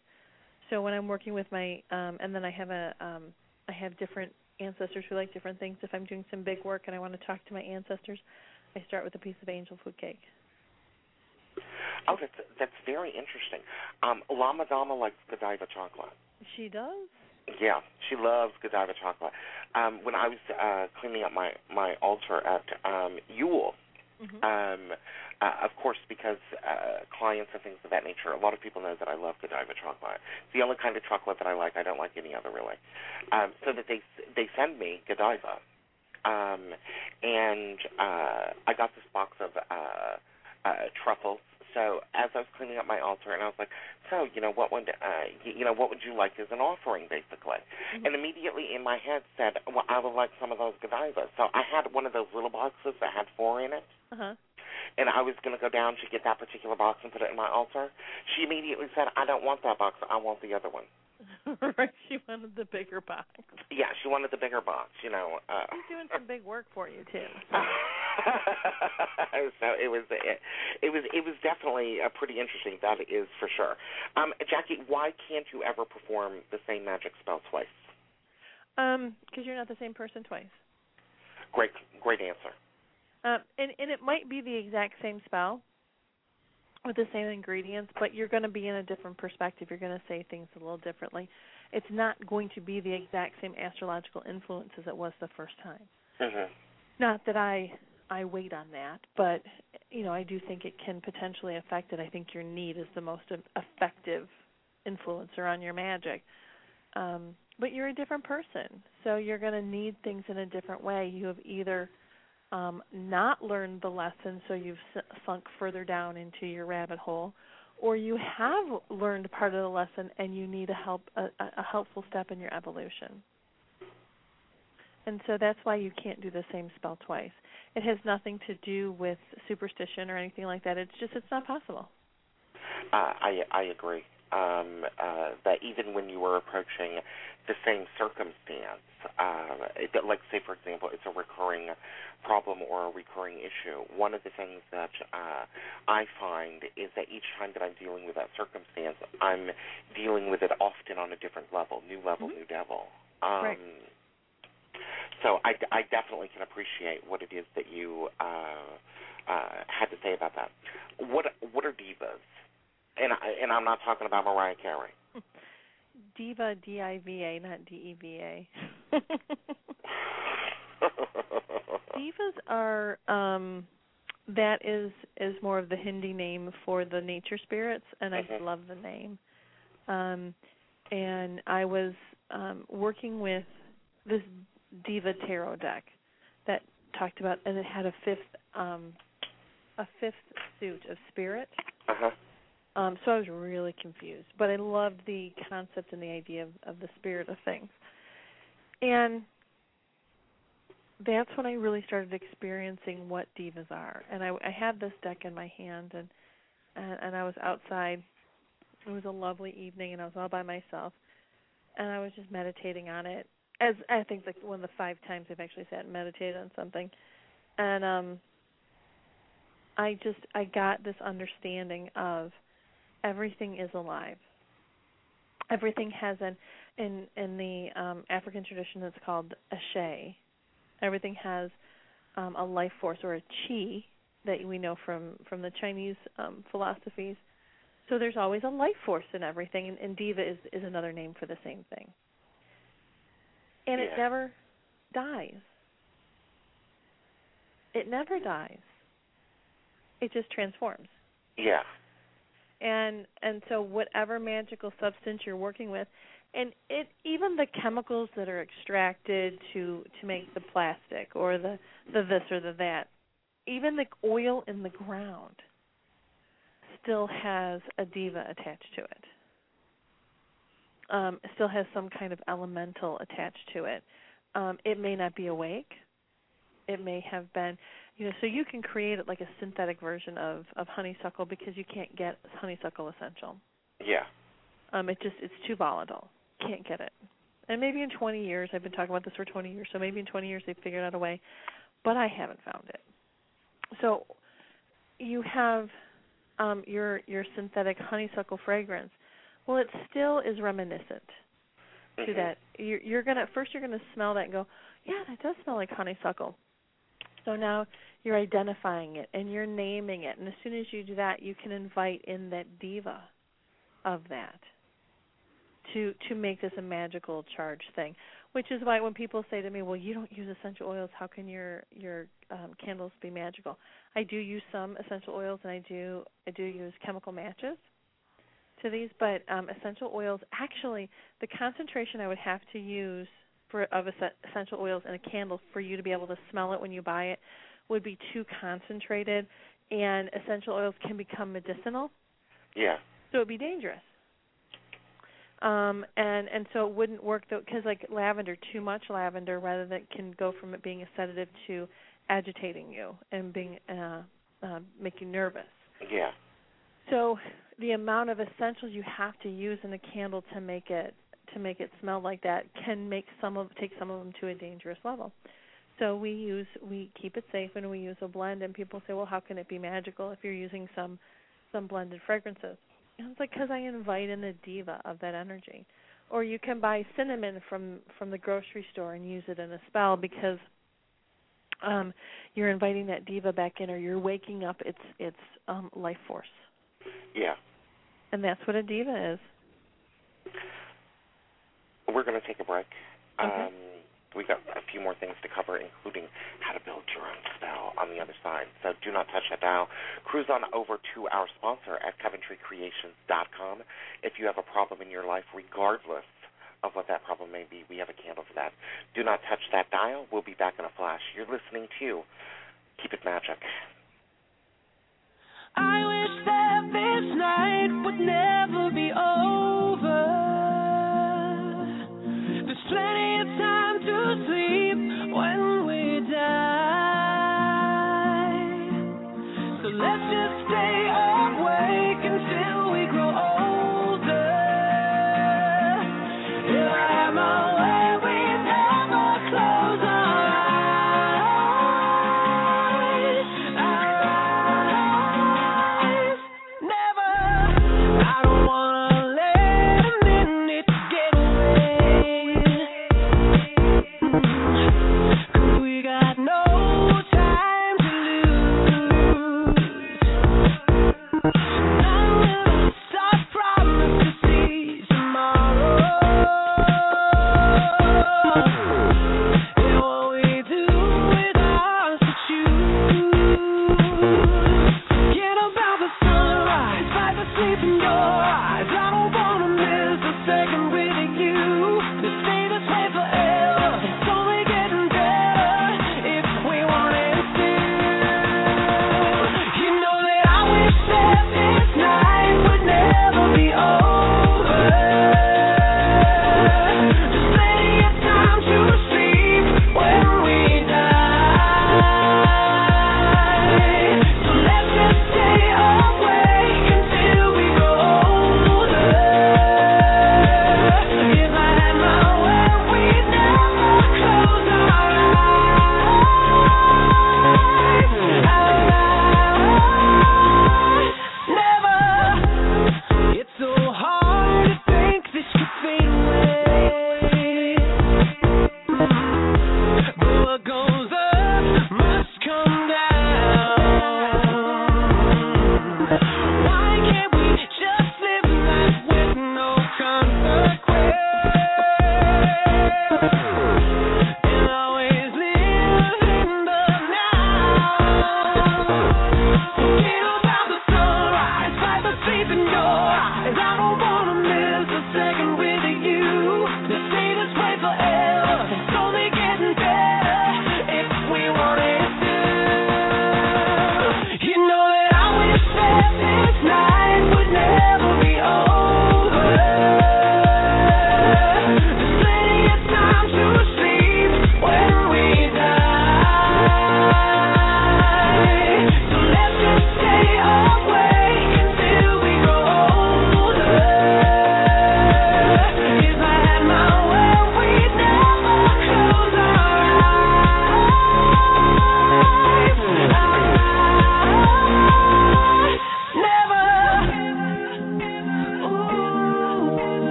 So when I'm working with my, um, and then I have a, um, I have different ancestors who like different things. If I'm doing some big work and I want to talk to my ancestors, I start with a piece of angel food cake. Oh, that's that's very interesting. Um, Lama Dama likes Godiva chocolate. She does. Yeah, she loves Godiva chocolate. Um, when I was uh, cleaning up my my altar at um, Yule, mm-hmm. um, uh, of course, because uh, clients and things of that nature, a lot of people know that I love Godiva chocolate. It's the only kind of chocolate that I like. I don't like any other really. Um, so that they they send me Godiva, um, and uh, I got this box of uh, uh, truffles so as I was cleaning up my altar, and I was like, so you know what would uh, you, know what would you like as an offering, basically? Mm-hmm. And immediately in my head said, well, I would like some of those Godivas. So I had one of those little boxes that had four in it. Uh-huh. and I was going to go down to get that particular box and put it in my altar, she immediately said, "I don't want that box. I want the other one." right. She wanted the bigger box. Yeah, she wanted the bigger box. You know. Uh, She's doing some big work for you too. so it was it, it was it was definitely a pretty interesting. That is for sure. Um, Jacki, why can't you ever perform the same magic spell twice? Um, because you're not the same person twice. Great, great answer. Um, and and it might be the exact same spell with the same ingredients, but you're going to be in a different perspective. You're going to say things a little differently. It's not going to be the exact same astrological influence as it was the first time. hmm Not that I I wait on that, but you know I do think it can potentially affect it. I think your need is the most effective influencer on your magic. Um, but you're a different person, so you're going to need things in a different way. You have either um, not learned the lesson, so you've sunk further down into your rabbit hole, or you have learned part of the lesson and you need a help a, a helpful step in your evolution. And so that's why you can't do the same spell twice. It has nothing to do with superstition or anything like that. It's just it's not possible. Uh, I I agree. Um, uh, that even when you are approaching the same circumstance, uh, it, like say for example, it's a recurring problem or a recurring issue. One of the things that uh, I find is that each time that I'm dealing with that circumstance, I'm dealing with it often on a different level, new level, Mhm. new devil. Um, Right. So I, I definitely can appreciate what it is that you uh, uh, had to say about that. What what are divas? And I, and I'm not talking about Mariah Carey. Diva D I V A, not D E V A. Divas are um that is is more of the Hindi name for the nature spirits and I Mhm. love the name. Um and I was um working with this Diva tarot deck that talked about and it had a fifth um a fifth suit of spirit. uh-huh. Um, so I was really confused, but I loved the concept and the idea of, of the spirit of things. And that's when I really started experiencing what divas are. And I, I had this deck in my hand, and, and and I was outside. It was a lovely evening, and I was all by myself, and I was just meditating on it. As I think like one of the five times I've actually sat and meditated on something, and um, I just I got this understanding of everything is alive. Everything has an in in the um, African tradition it's called a shay. Everything has um, a life force or a chi that we know from from the Chinese um, philosophies. So there's always a life force in everything, and, and diva is is another name for the same thing. And it never dies. It never dies. It just transforms Yeah. and and so whatever magical substance you're working with and it even the chemicals that are extracted to to make the plastic or the the this or the that even the oil in the ground still has a diva attached to it um still has some kind of elemental attached to it. Um it may not be awake. It may have been you know so you can create it like a synthetic version of of honeysuckle because you can't get honeysuckle essential. Yeah. um it just it's too volatile. Can't get it. And maybe in 20 years i've been talking about this for 20 years so maybe in 20 years they've figured out a way but i haven't found it. So you have um your your synthetic honeysuckle fragrance well it still is reminiscent to Mhm. that. You're you're gonna first you're gonna smell that and go yeah that does smell like honeysuckle. So now you're identifying it and you're naming it. And as soon as you do that you can invite in that diva of that to to make this a magical charge thing which is why when people say to me well you don't use essential oils. How can your your um candles be magical? I do use some essential oils and i do i do use chemical matches to these but um essential oils actually the concentration i would have to use for of es- essential oils in a candle for you to be able to smell it when you buy it would be too concentrated and essential oils can become medicinal Yeah. so it'd be dangerous um and and so it wouldn't work though because like lavender too much lavender rather than can go from it being a sedative to agitating you and being uh uh, make you nervous. Yeah. So the amount of essentials you have to use in a candle to make it to make it smell like that can make some of take some of them to a dangerous level. So we use we keep it safe and we use a blend and people say, "Well, how can it be magical if you're using some some blended fragrances?" And it's like cuz I invite in the diva of that energy. Or you can buy cinnamon from from the grocery store and use it in a spell because um you're inviting that diva back in or you're waking up its its um life force. Yeah. And that's what a diva is. We're going to take a break. Okay. Um, we got a few more things to cover, including how to build your own spell on the other side. So do not touch that dial. Cruise on over to our sponsor at CoventryCreations.com. If you have a problem in your life, regardless of what that problem may be, we have a candle for that. Do not touch that dial. We'll be back in a flash. You're listening to Keep It Magic. I wish that this night would never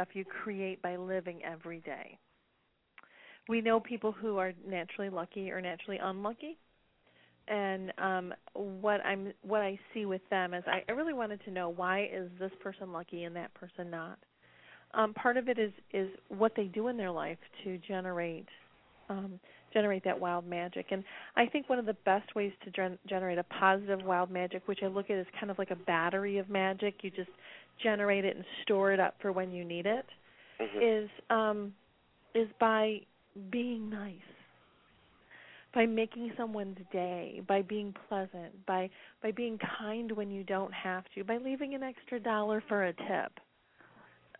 stuff you create by living every day. We know people who are naturally lucky or naturally unlucky. And um what I'm what I see with them is I, I really wanted to know why is this person lucky and that person not. Um part of it is is what they do in their life to generate um generate that wild magic. And I think one of the best ways to gen- generate a positive wild magic, which I look at as kind of like a battery of magic, you just generate it and store it up for when you need it, Mhm. is um is by being nice by making someone's day by being pleasant by by being kind when you don't have to by leaving an extra dollar for a tip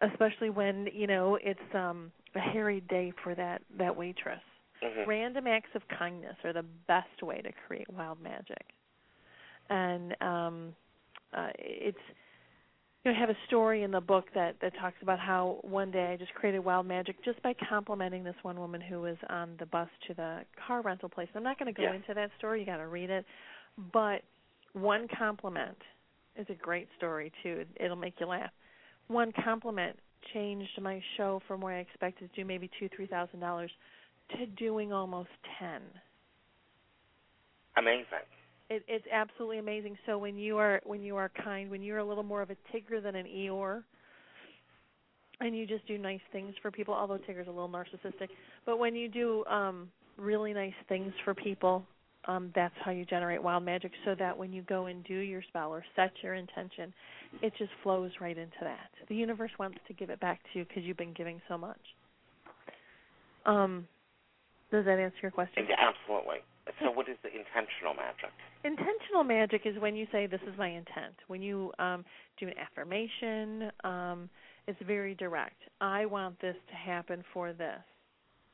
especially when you know it's um a harried day for that that waitress Mhm. random acts of kindness are the best way to create wild magic and um uh it's you know, I have a story in the book that that talks about how one day I just created wild magic just by complimenting this one woman who was on the bus to the car rental place. I'm not going to go Yeah. into that story; you got to read it. But one compliment is a great story too. It'll make you laugh. One compliment changed my show from where I expected to do maybe two, three thousand dollars to doing almost ten Amazing. It, it's absolutely amazing. So when you are when you are kind, when you're a little more of a Tigger than an Eeyore, and you just do nice things for people, although Tigger's a little narcissistic, but when you do um really nice things for people, um that's how you generate wild magic. So that when you go and do your spell or set your intention, it just flows right into that. The universe wants to give it back to you because you've been giving so much. Um, does that answer your question? Absolutely. So, what is the intentional magic? intentional magic is when you say this is my intent when you um do an affirmation um it's very direct i want this to happen for this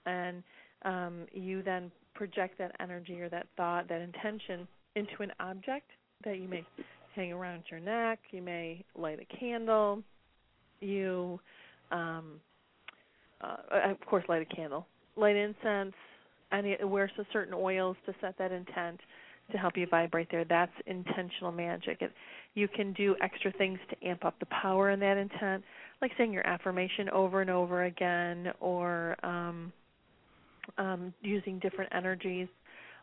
and um you then project that energy or that thought that intention into an object that you may hang around your neck you may light a candle you um uh, of course light a candle light incense and it wear some certain oils to set that intent to help you vibrate there. That's intentional magic. It, you can do extra things to amp up the power in that intent, like saying your affirmation over and over again, or um, um, using different energies.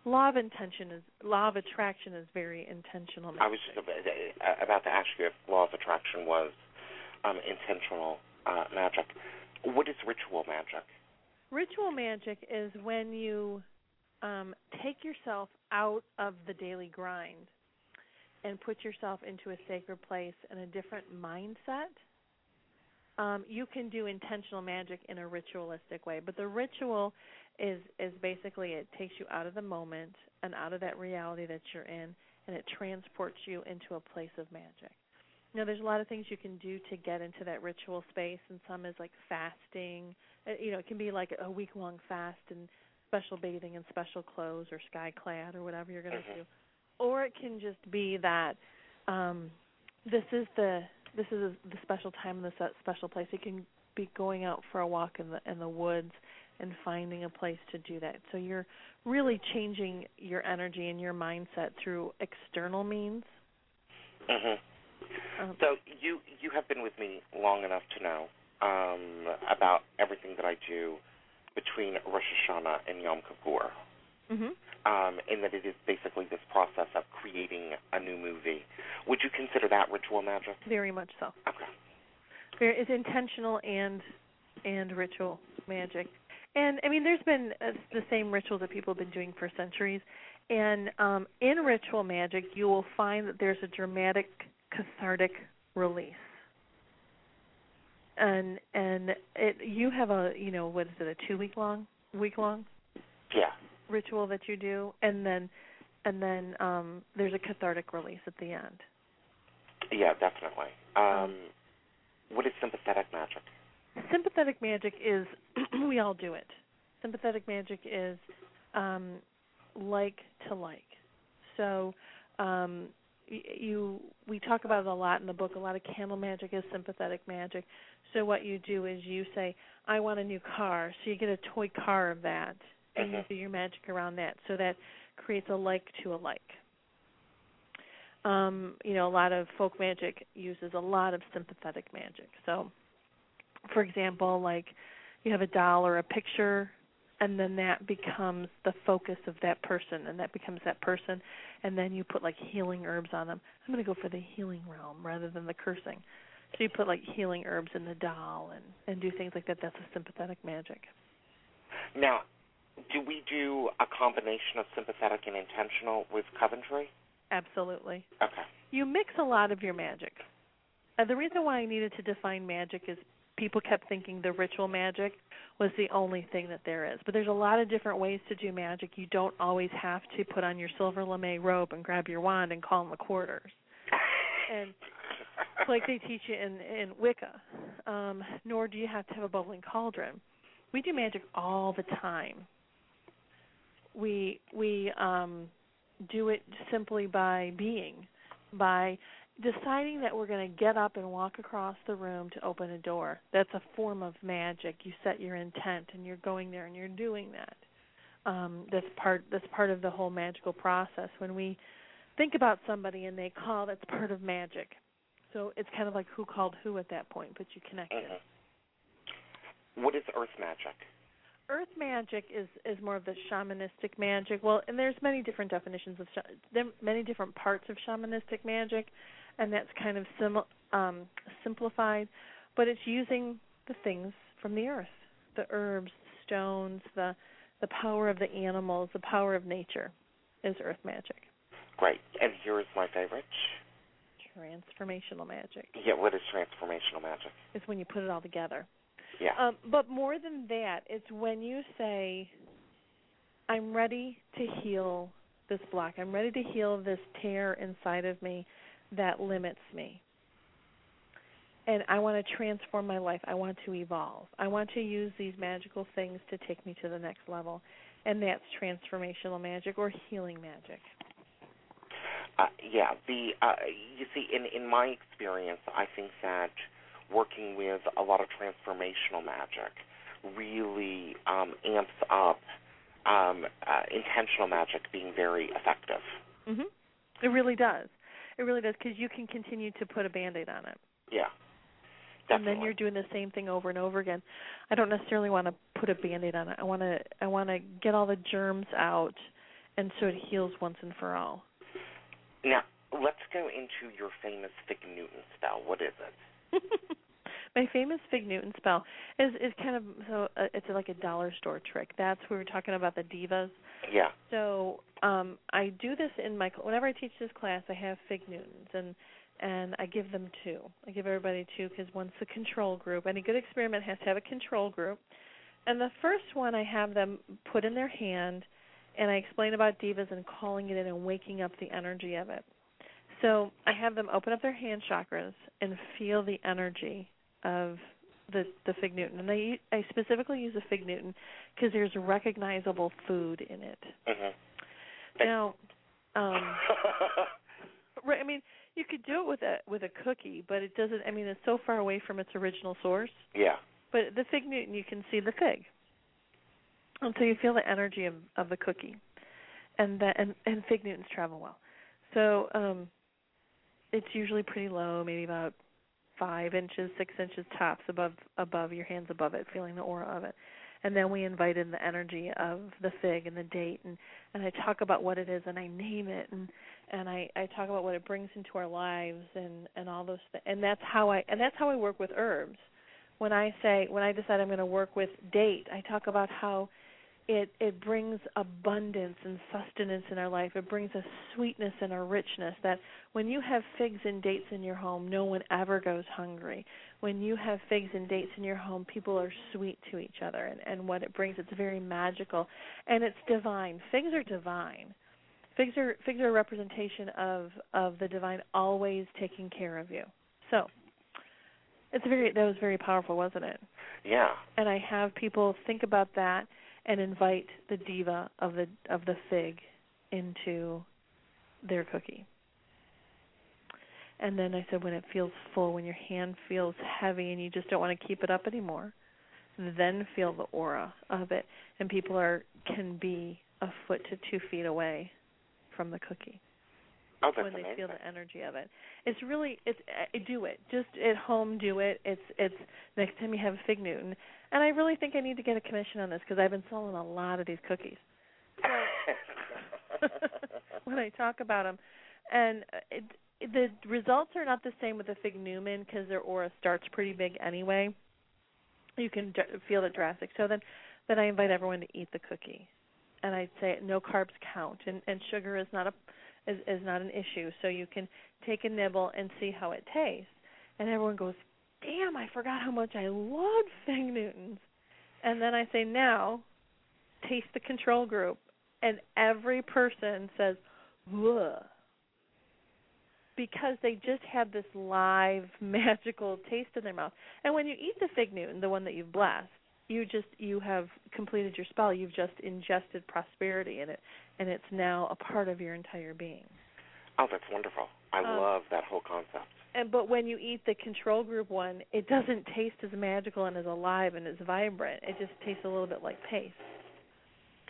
Law of intention is law of attraction is very intentional. Magic. I was just about to ask you if law of attraction was um, intentional uh, magic. What is ritual magic? Ritual magic is when you um, take yourself out of the daily grind and put yourself into a sacred place and a different mindset. Um, you can do intentional magic in a ritualistic way, but the ritual is is basically it takes you out of the moment and out of that reality that you're in, and it transports you into a place of magic. Now, there's a lot of things you can do to get into that ritual space, and some is like fasting. Uh, You know, it can be like a week long fast and special bathing and special clothes or sky clad or whatever you're going to Mhm. do. Or it can just be that um this is the this is the special time in this uh, special place. It can be going out for a walk in the in the woods and finding a place to do that. So you're really changing your energy and your mindset through external means. hmm Um, So you you have been with me long enough to know um, about everything that I do between Rosh Hashanah and Yom Kippur. Mhm. um, in that it is basically this process of creating a new movie. Would you consider that ritual magic? Very much so. Okay. Very, it's intentional and and ritual magic. And I mean, there's been uh, the same rituals that people have been doing for centuries. And um, in ritual magic, you will find that there's a dramatic, cathartic release. And and it you have a you know what is it a two week long week long Yeah. ritual that you do, and then and then um, there's a cathartic release at the end. Yeah, definitely. Um, what is sympathetic magic? sympathetic magic is we all do it. Sympathetic magic is um, like to like. So um, you we talk about it a lot in the book. A lot of candle magic is sympathetic magic. So what you do is you say, "I want a new car," so you get a toy car of that, and you Mhm. do your magic around that. So that creates a like to a like. Um, you know, a lot of folk magic uses a lot of sympathetic magic. So for example, like you have a doll or a picture and then that becomes the focus of that person and that becomes that person and then you put like healing herbs on them. I'm going to go for the healing realm rather than the cursing. So you put like healing herbs in the doll and and do things like that. That's a sympathetic magic. Now, do we do a combination of sympathetic and intentional with Coventry? Absolutely. Okay. You mix a lot of your magic. Uh, the reason why I needed to define magic is people kept thinking the ritual magic was the only thing that there is. But there's a lot of different ways to do magic. You don't always have to put on your silver lame robe and grab your wand and call in the quarters. And like they teach you in in Wicca. Um, nor do you have to have a bubbling cauldron. We do magic all the time. We we um do it simply by being, by deciding that we're going to get up and walk across the room to open a door. That's a form of magic. You set your intent and you're going there and you're doing that. Um, that's part that's part of the whole magical process. When we think about somebody and they call, that's part of magic. So it's kind of like who called who at that point, but you connected. Mhm. What is earth magic? Earth magic is is more of the shamanistic magic. Well, and there's many different definitions of sh- many different parts of shamanistic magic, and that's kind of sim- um, simplified. But it's using the things from the earth, the herbs, stones, the the power of the animals, the power of nature, is earth magic. Great. And here's my favorite. Transformational magic Yeah, what is transformational magic? It's when you put it all together. Yeah. Um, but more than that, it's when you say, I'm ready to heal this block. I'm ready to heal this tear inside of me that limits me. And I want to transform my life. I want to evolve. I want to use these magical things to take me to the next level. And that's transformational magic or healing magic. Uh, yeah, the uh, you see, in in my experience, I think that working with a lot of transformational magic really um, amps up um, uh, intentional magic being very effective. Mhm. It really does. It really does because you can continue to put a band-aid on it. Yeah, and then you're doing the same thing over and over again. I don't necessarily want to put a band-aid on it. I want to I want to get all the germs out and so it heals once and for all. now, let's go into your famous Fig Newton spell. What is it? My famous Fig Newton spell is is kind of so uh, it's like a dollar store trick. That's we were talking about the devas. Yeah. So um I do this in my whenever I teach this class, I have Fig Newtons and and I give them two. I give everybody two because one's the control group. Any good experiment has to have a control group. And the first one I have them put in their hand and I explain about devas and calling it in and waking up the energy of it. So I have them open up their hand chakras and feel the energy of the the fig Newton. And I I specifically use a fig Newton because there's recognizable food in it. hmm Now, um, right, I mean, you could do it with a with a cookie, but it doesn't. I mean, it's so far away from its original source. yeah. But the fig Newton, you can see the fig, and so you feel the energy of of the cookie, and that and and fig Newtons travel well. So um, it's usually pretty low, maybe about five inches, six inches tops above above your hands above it, feeling the aura of it. and then we invite in the energy of the fig and the date and and I talk about what it is and I name it and and I I talk about what it brings into our lives and and all those things and that's how I and that's how I work with herbs when I say when I decide I'm going to work with date I talk about how it it brings abundance and sustenance in our life. It brings a sweetness and a richness that when you have figs and dates in your home, no one ever goes hungry. When you have figs and dates in your home, people are sweet to each other and, and what it brings, it's very magical and it's divine. Figs are divine. Figs are figs are a representation of of the divine always taking care of you. So it's very that was very powerful, wasn't it? Yeah. And I have people think about that and invite the deva of the of the fig into their cookie. And then I said when it feels full, when your hand feels heavy and you just don't want to keep it up anymore, then feel the aura of it. And people are can be a foot to two feet away from the cookie oh, that's when they amazing. feel the energy of it. It's really it's uh, do it. Just at home do it. It's it's next time you have a fig Newton. And I really think I need to get a commission on this because I've been selling a lot of these cookies. when I talk about them, and uh, it, the results are not the same with the fig Newman because their aura starts pretty big anyway. You can d- feel it drastic. So then, then I invite everyone to eat the cookie, and I say no carbs count, and and sugar is not a is is not an issue. So you can take a nibble and see how it tastes, and everyone goes, "Damn, I forgot how much I love fig Newtons." And then I say, "Now, taste the control group," and every person says, "Ugh." Because they just had this live magical taste in their mouth. And when you eat the fig Newton, the one that you've blessed, you just you have completed your spell. You've just ingested prosperity in it, and it's now a part of your entire being. Oh, that's wonderful. I Um, love that whole concept. And but when you eat the control group one, it doesn't taste as magical and as alive and as vibrant. It just tastes a little bit like paste.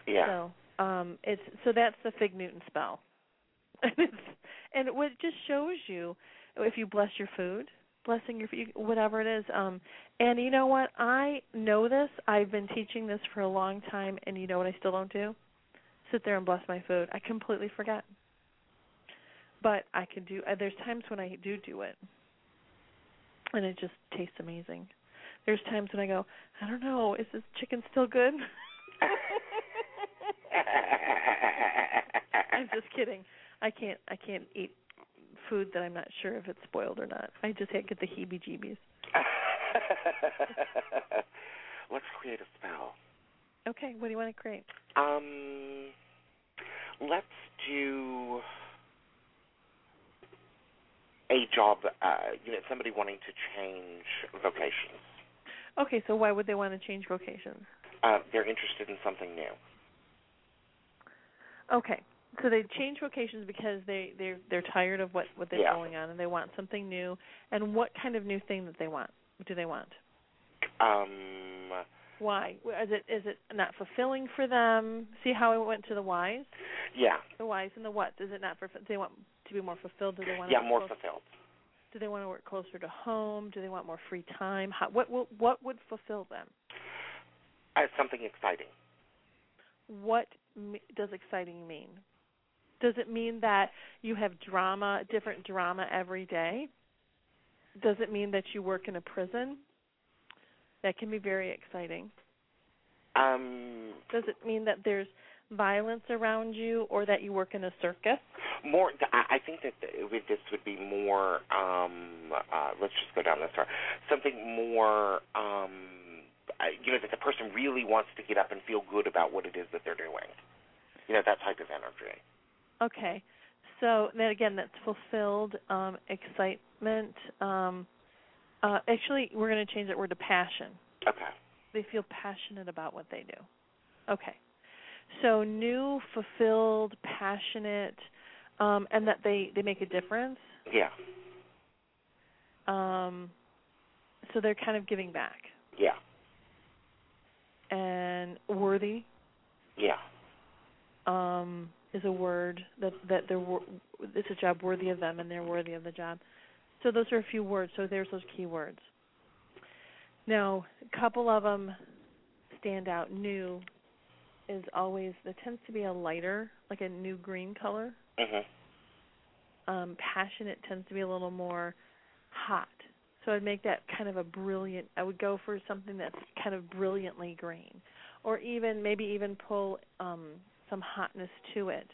Yeah. So um it's so that's the Fig Newton spell. and it's and what it just shows you if you bless your food, blessing your food, whatever it is. Um and you know what? I know this. I've been teaching this for a long time and you know what I still don't do? Sit there and bless my food. I completely forget. But I can do uh, there's times when I do do it. And it just tastes amazing. There's times when I go, I don't know, is this chicken still good? I'm just kidding. I can't I can't eat food that I'm not sure if it's spoiled or not. I just can't get the heebie-jeebies. Let's create a spell. Okay, what do you want to create? Um, let's do a job. Uh, you know, somebody wanting to change vocations. Okay, so why would they want to change vocations? Uh, they're interested in something new. Okay. So they change vocations because they they're they're tired of what what they're Yeah. going on and they want something new. And what kind of new thing that they want? What do they want? Um, Why? Is it is it not fulfilling for them? See how I went to the whys? yeah, The whys and the what? Is it not for? Do they want to be more fulfilled? Do they want yeah, to more work fulfilled. Do they want to work closer to home? Do they want more free time? How, what what what would fulfill them? Uh, something exciting. What does exciting mean? Does it mean that you have drama, different drama every day? Does it mean that you work in a prison? That can be very exciting. Um, Does it mean that there's violence around you or that you work in a circus? more. I think that with this would be more. Um, uh, let's just go down this road. Something more. Um, you know, that the person really wants to get up and feel good about what it is that they're doing. You know, that type of energy. Okay. So then again, that's fulfilled, um, excitement. Um, uh, actually, we're going to change that word to passion. Okay. They feel passionate about what they do. Okay. So new, fulfilled, passionate, um, and that they they make a difference. Yeah. Um, so they're kind of giving back Yeah. and worthy Yeah. um, is a word that that they're it's a job worthy of them and they're worthy of the job. So those are a few words. So there's those key words. Now, a couple of them stand out new is always there tends to be a lighter, like a new green color. Uh-huh. Um, passionate tends to be a little more hot. So I'd make that kind of a brilliant. I would go for something that's kind of brilliantly green, or even maybe even pull um, some hotness to it.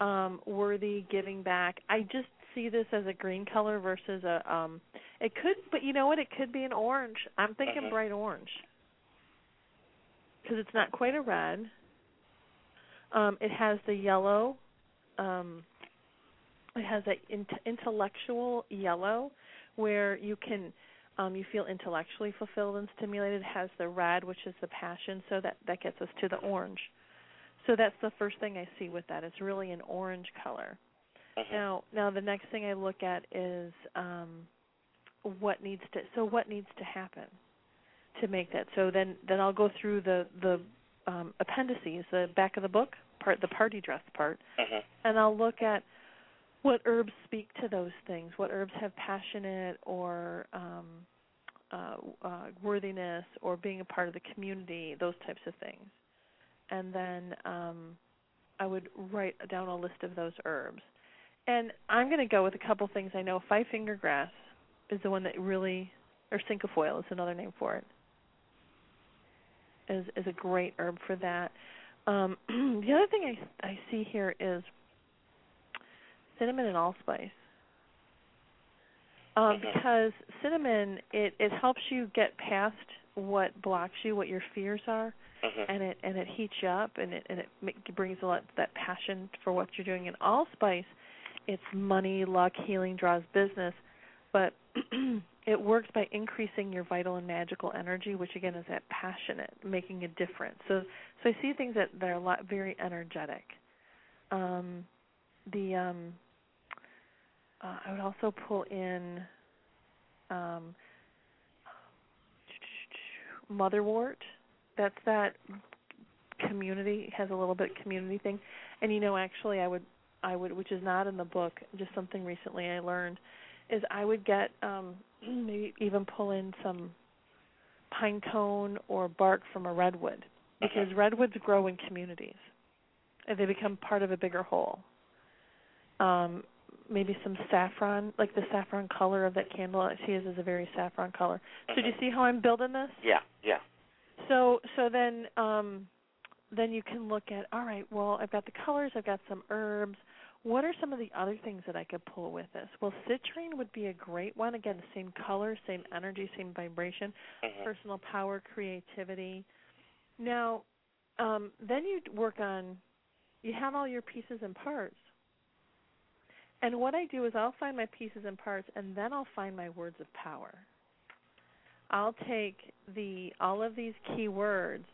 Um, worthy, giving back. I just see this as a green color versus a. Um, it could, but you know what? It could be an orange. I'm thinking Mhm. bright orange because it's not quite a red. Um, it has the yellow. Um, it has a int- intellectual yellow where you can um, you feel intellectually fulfilled and stimulated. It has the red, which is the passion. So that that gets us to the orange. So that's the first thing I see with that. It's really an orange color. Mhm. Now, now the next thing I look at is um, what needs to. So what needs to happen to make that? So then, then I'll go through the the um, appendices, the back of the book part, the party dress part, Mhm. and I'll look at what herbs speak to those things. What herbs have passionate or um, uh, uh, worthiness or being a part of the community, those types of things. And then um, I would write down a list of those herbs. And I'm going to go with a couple things I know. Five finger grass is the one that really, or cinquefoil is another name for it. Is is a great herb for that. Um, the other thing I I see here is cinnamon and allspice. Um, because cinnamon it it helps you get past what blocks you, what your fears are, Mhm. and it and it heats you up and it and it brings a lot that passion for what you're doing. And allspice, it's money, luck, healing, draws business, but it works by increasing your vital and magical energy, which again is that passionate, making a difference. So so I see things that that are a lot very energetic. Um, the um, uh, I would also pull in um, motherwort. That's that community has a little bit community thing. And you know, actually, I would I would, which is not in the book, just something recently I learned, is I would get um, maybe even pull in some pine cone or bark from a redwood because Mhm. redwoods grow in communities and they become part of a bigger whole. Um, maybe some saffron, like the saffron color of that candle that she is is a very saffron color. So do you Mhm. see how I'm building this? Yeah, yeah. So so then um then you can look at all right, well, I've got the colors, I've got some herbs. What are some of the other things that I could pull with this? Well, citrine would be a great one. Again, the same color, same energy, same vibration, Mhm. personal power, creativity. Now, um then you work on you have all your pieces and parts. And what I do is I'll find my pieces and parts and then I'll find my words of power. I'll take the all of these key words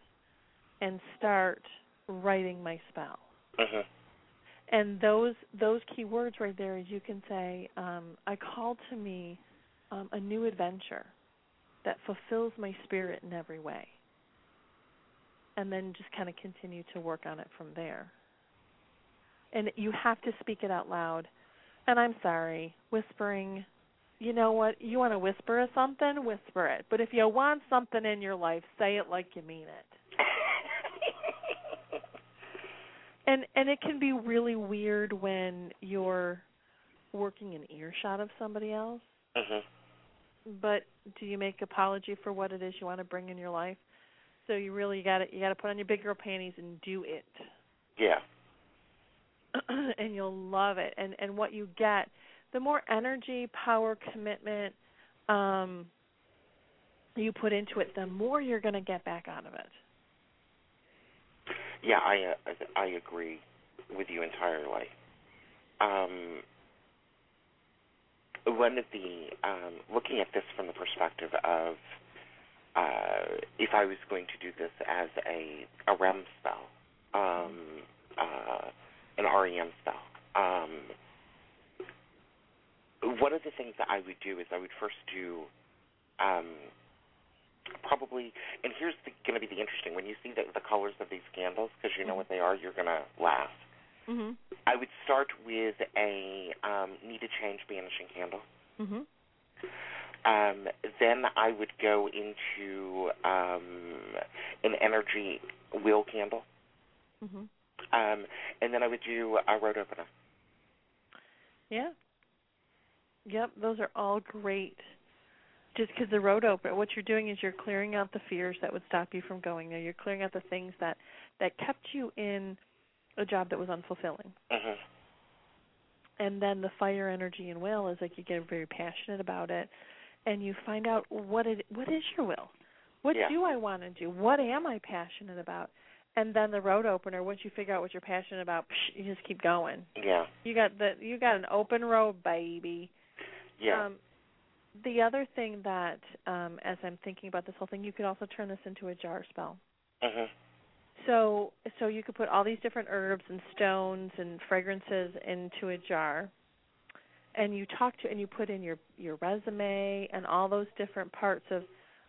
and start writing my spell. Mhm. And those those key words right there is you can say, um, I call to me um, a new adventure that fulfills my spirit in every way. And then just kind of continue to work on it from there. And you have to speak it out loud. And I'm sorry, whispering you know what? You want to whisper something, whisper it. But if you want something in your life, say it like you mean it. And and it can be really weird when you're working in earshot of somebody else. Mhm. But do you make apology for what it is you want to bring in your life? So you really got to you got to put on your big girl panties and do it. Yeah. and you'll love it. And and what you get, the more energy, power, commitment um you put into it, the more you're going to get back out of it. Yeah, I uh, I agree with you entirely. Um, one of the um, looking at this from the perspective of uh, if I was going to do this as a a REM spell, um, uh, an REM spell. Um, one of the things that I would do is I would first do um, probably, and here's going to be the interesting when you see the, the colors of these candles because you know what they are, you're going to laugh. Mhm. I would start with a um, need a change banishing candle. Mhm. Um, then I would go into um, an energy wheel candle, Mhm. um, and then I would do a road opener. Yeah. Yep, those are all great. Just because the road open, what you're doing is you're clearing out the fears that would stop you from going there. You're clearing out the things that that kept you in a job that was unfulfilling. hmm And then the fire energy and will is like you get very passionate about it, and you find out what it what is your will. What Yeah. do I want to do? What am I passionate about? And then the road opener. Once you figure out what you're passionate about, psh, you just keep going. Yeah, You got the you got an open road, baby. yeah, Um, the other thing that, um, as I'm thinking about this whole thing, you could also turn this into a jar spell. hmm So, so you could put all these different herbs and stones and fragrances into a jar, and you talk to and you put in your your resume and all those different parts of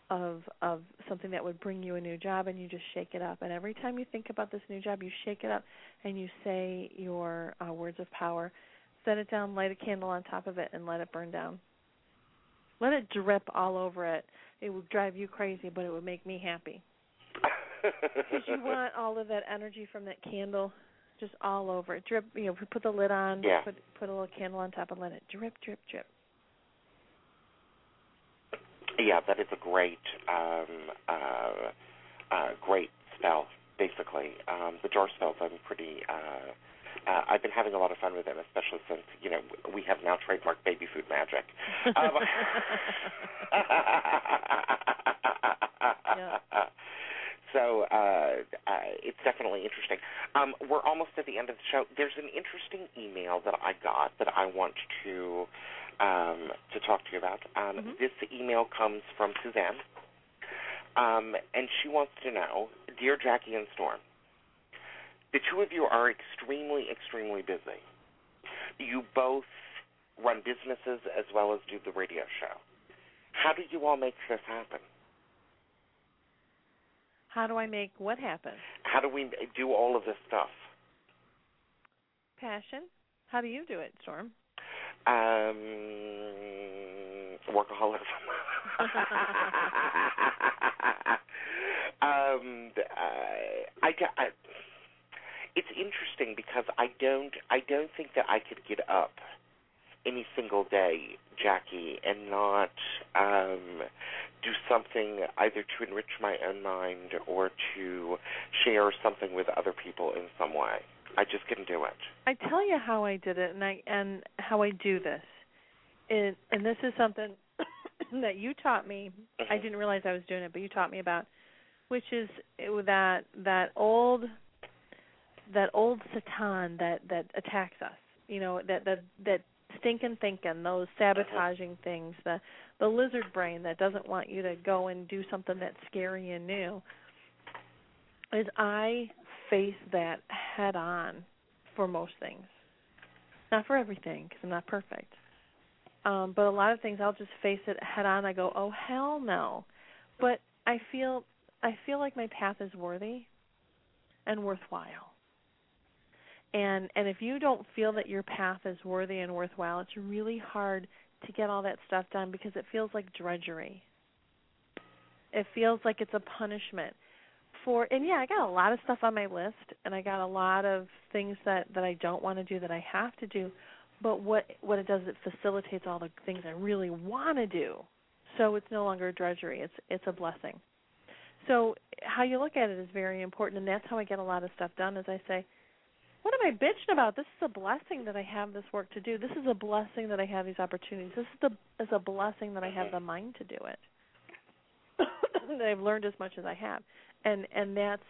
of of something that would bring you a new job, and you just shake it up. And every time you think about this new job, you shake it up and you say your uh, words of power. Set it down, light a candle on top of it, and let it burn down. Let it drip all over it. It would drive you crazy, but it would make me happy. Because you want all of that energy from that candle just all over it. Drip, you know, put the lid on, Yeah. put put a little candle on top and let it drip, drip, drip. Yeah, that is a great, um, uh, uh, great spell. Basically, um, the jar spells. I'm pretty. Uh, uh, I've been having a lot of fun with them, especially since you know we have now trademarked baby food magic. Um, So uh, uh, it's definitely interesting. Um, we're almost at the end of the show. There's an interesting email that I got that I want to um, to talk to you about. Um, Mhm. This email comes from Suzanne, um, and she wants to know, dear Jacki and Storm, the two of you are extremely, extremely busy. You both run businesses as well as do the radio show. How do you all make this happen? How do I make what happen? How do we do all of this stuff? Passion. How do you do it, Storm? Um, workaholism. um, uh, I, I, it's interesting because I don't, I don't think that I could get up any single day, Jacki, and not um, do something either to enrich my own mind or to share something with other people in some way. I just couldn't do it. I tell you how I did it, and I and how I do this. And and this is something that you taught me. I Mhm. didn't realize I was doing it, but you taught me about, which is that that old that old satan that that attacks us. You know that that that stinking thinking, those sabotaging things, the the lizard brain that doesn't want you to go and do something that's scary and new. Is I face that head on for most things. Not for everything, because I'm not perfect. Um, but a lot of things, I'll just face it head on. I go, oh hell no. But I feel, I feel like my path is worthy and worthwhile. And and if you don't feel that your path is worthy and worthwhile, it's really hard to get all that stuff done because it feels like drudgery. It feels like it's a punishment for and yeah, I got a lot of stuff on my list and I got a lot of things that that I don't want to do that I have to do. But what what it does it facilitates all the things I really want to do. So it's no longer drudgery. It's it's a blessing. So how you look at it is very important and that's how I get a lot of stuff done as I say, what am I bitching about? This is a blessing that I have this work to do. This is a blessing that I have these opportunities. This is the is a blessing that I have the mind to do it. that I've learned as much as I have and and that's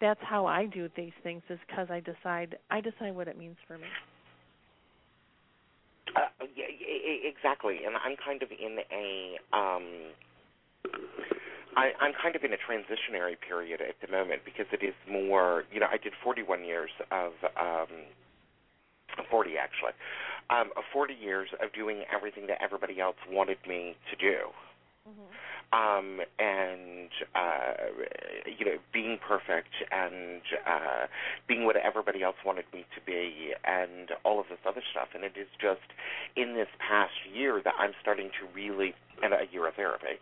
that's how I do these things is because I decide I decide what it means for me. Uh, yeah, exactly, and I'm kind of in a um, I, I'm kind of in a transitionary period at the moment because it is more, you know, I did 41 years of, um, 40 actually, um, 40 years of doing everything that everybody else wanted me to do. Um, and uh, you know, being perfect and uh, being what everybody else wanted me to be, and all of this other stuff. And it is just in this past year that I'm starting to really and a year of therapy,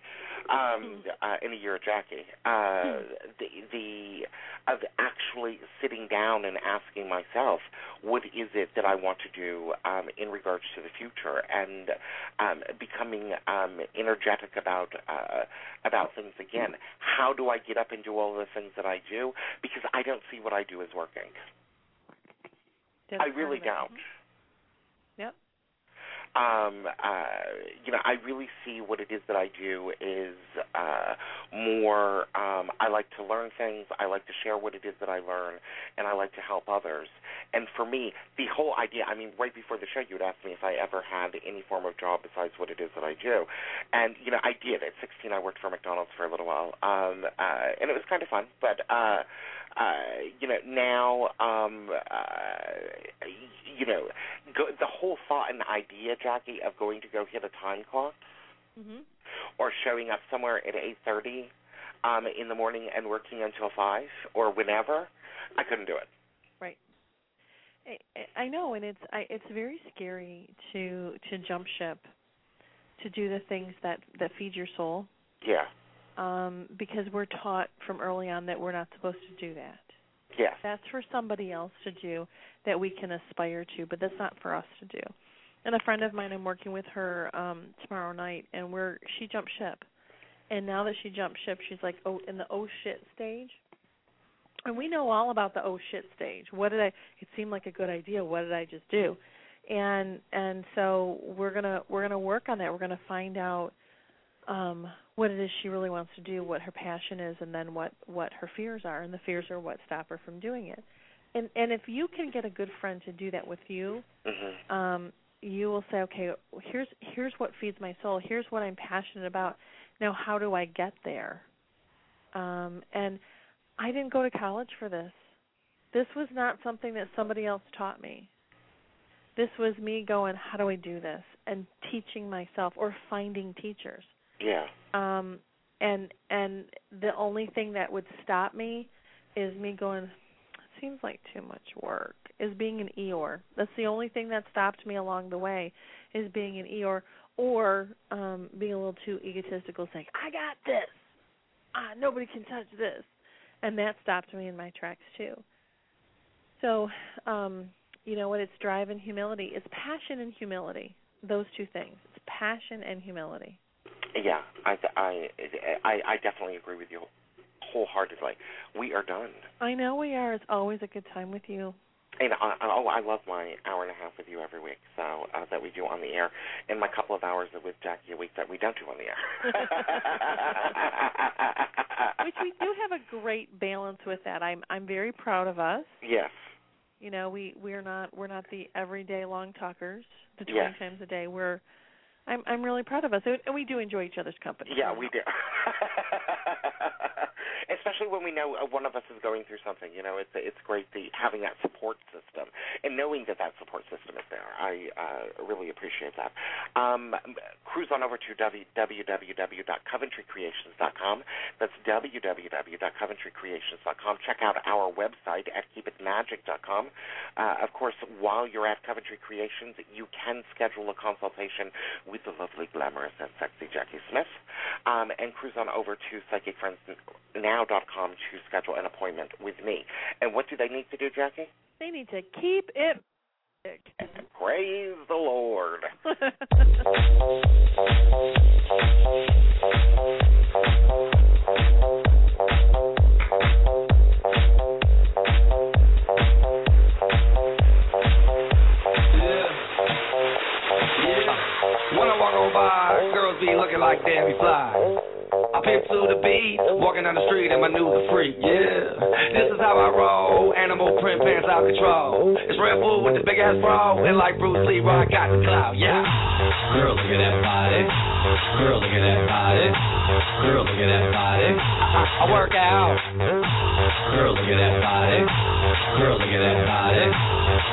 um, uh, and a year of Jacki. Uh, the the of actually sitting down and asking myself, what is it that I want to do um, in regards to the future, and um, becoming um, energetic about uh, about things again. How do I get up and do all the things that I do? Because I don't see what I do as working. That's I really don't. Um, uh, you know, I really see what it is that I do is uh, more. Um, I like to learn things. I like to share what it is that I learn, and I like to help others. And for me, the whole idea. I mean, right before the show, you would ask me if I ever had any form of job besides what it is that I do, and you know, I did. At 16, I worked for McDonald's for a little while, um, uh, and it was kind of fun. But uh, uh, you know, now, um, uh, you know, go, the whole thought and idea, Jacki, of going to go hit a time clock Mhm. or showing up somewhere at 8:30 um, in the morning and working until five or whenever, I couldn't do it. Right. I, I know, and it's I, it's very scary to to jump ship, to do the things that that feed your soul, Yeah, um, because we're taught from early on that we're not supposed to do that. yes, That's for somebody else to do that we can aspire to, but that's not for us to do. And a friend of mine, I'm working with her um tomorrow night, and we're she jumped ship, and now that she jumped ship, she's like oh in the oh shit stage. And we know all about the oh shit stage. What did I? It seemed like a good idea. What did I just do? And and so we're gonna we're gonna work on that. We're gonna find out um what it is she really wants to do, what her passion is, and then what what her fears are. And the fears are what stop her from doing it. And and if you can get a good friend to do that with you, hmm um, you will say, okay, here's here's what feeds my soul. Here's what I'm passionate about. Now, how do I get there? Um, and I didn't go to college for this. This was not something that somebody else taught me. This was me going, how do I do this? And teaching myself or finding teachers. Yeah, Um, and and the only thing that would stop me is me going, seems like too much work. Is being an Eeyore. That's the only thing that stopped me along the way, is being an Eeyore or um being a little too egotistical, saying, I got this. Ah, nobody can touch this. And that stopped me in my tracks too. So, um, you know what? It's drive and humility. It's passion and humility. Those two things. It's passion and humility. Yeah. I, I, I, I definitely agree with you wholeheartedly. We are done. I know we are. It's always a good time with you. And I, I- oh, I love my hour and a half with you every week. So uh, that we do on the air, and my couple of hours with Jacki a week that we don't do on the air. Which we do have a great balance with that. I'm I'm very proud of us. Yes. You know, we we're not we're not the everyday long talkers, the twenty Yes. times a day. We're I'm I'm really proud of us, and we do enjoy each other's company. Yeah, we do. Especially when we know uh, one of us is going through something. You know, it's it's great the having that support system and knowing that that support system is there. I uh, really appreciate that. Um, cruise on over to www.coventrycreations.com. That's www.coventrycreations.com. Check out our website at keepitmagic.com. Uh, of course, while you're at Coventry Creations, you can schedule a consultation the lovely, glamorous, and sexy Jacki Smith. Um, and cruise on over to psychicfriendsnow.com to schedule an appointment with me. And what do they need to do, Jacki? They need to keep it. Praise the Lord. be looking like Debbie Fly. I pimp to the beat, walking down the street and my new the freak, yeah. This is how I roll, animal print pants out of control. It's Redfoo with the big ass bra, and like Bruce Lee, I got the clout, yeah. Girl, look at that body. Girl, look at that body. Girl, look at that body. I, I work out. Girl, look at that body. Girl, look at that body.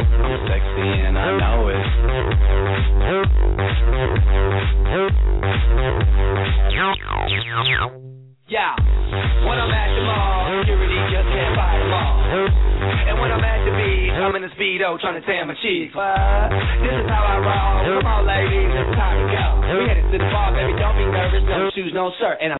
I'm sexy and I know it. Yeah, when I'm at the mall, security just can't buy them all. And when I'm at the beach, I'm in a speedo trying to tan my cheeks. But this is how I roll. Come on, ladies, it's time to go. We headed to the bar, baby. Don't be nervous. No shoes, no shirt, and I'm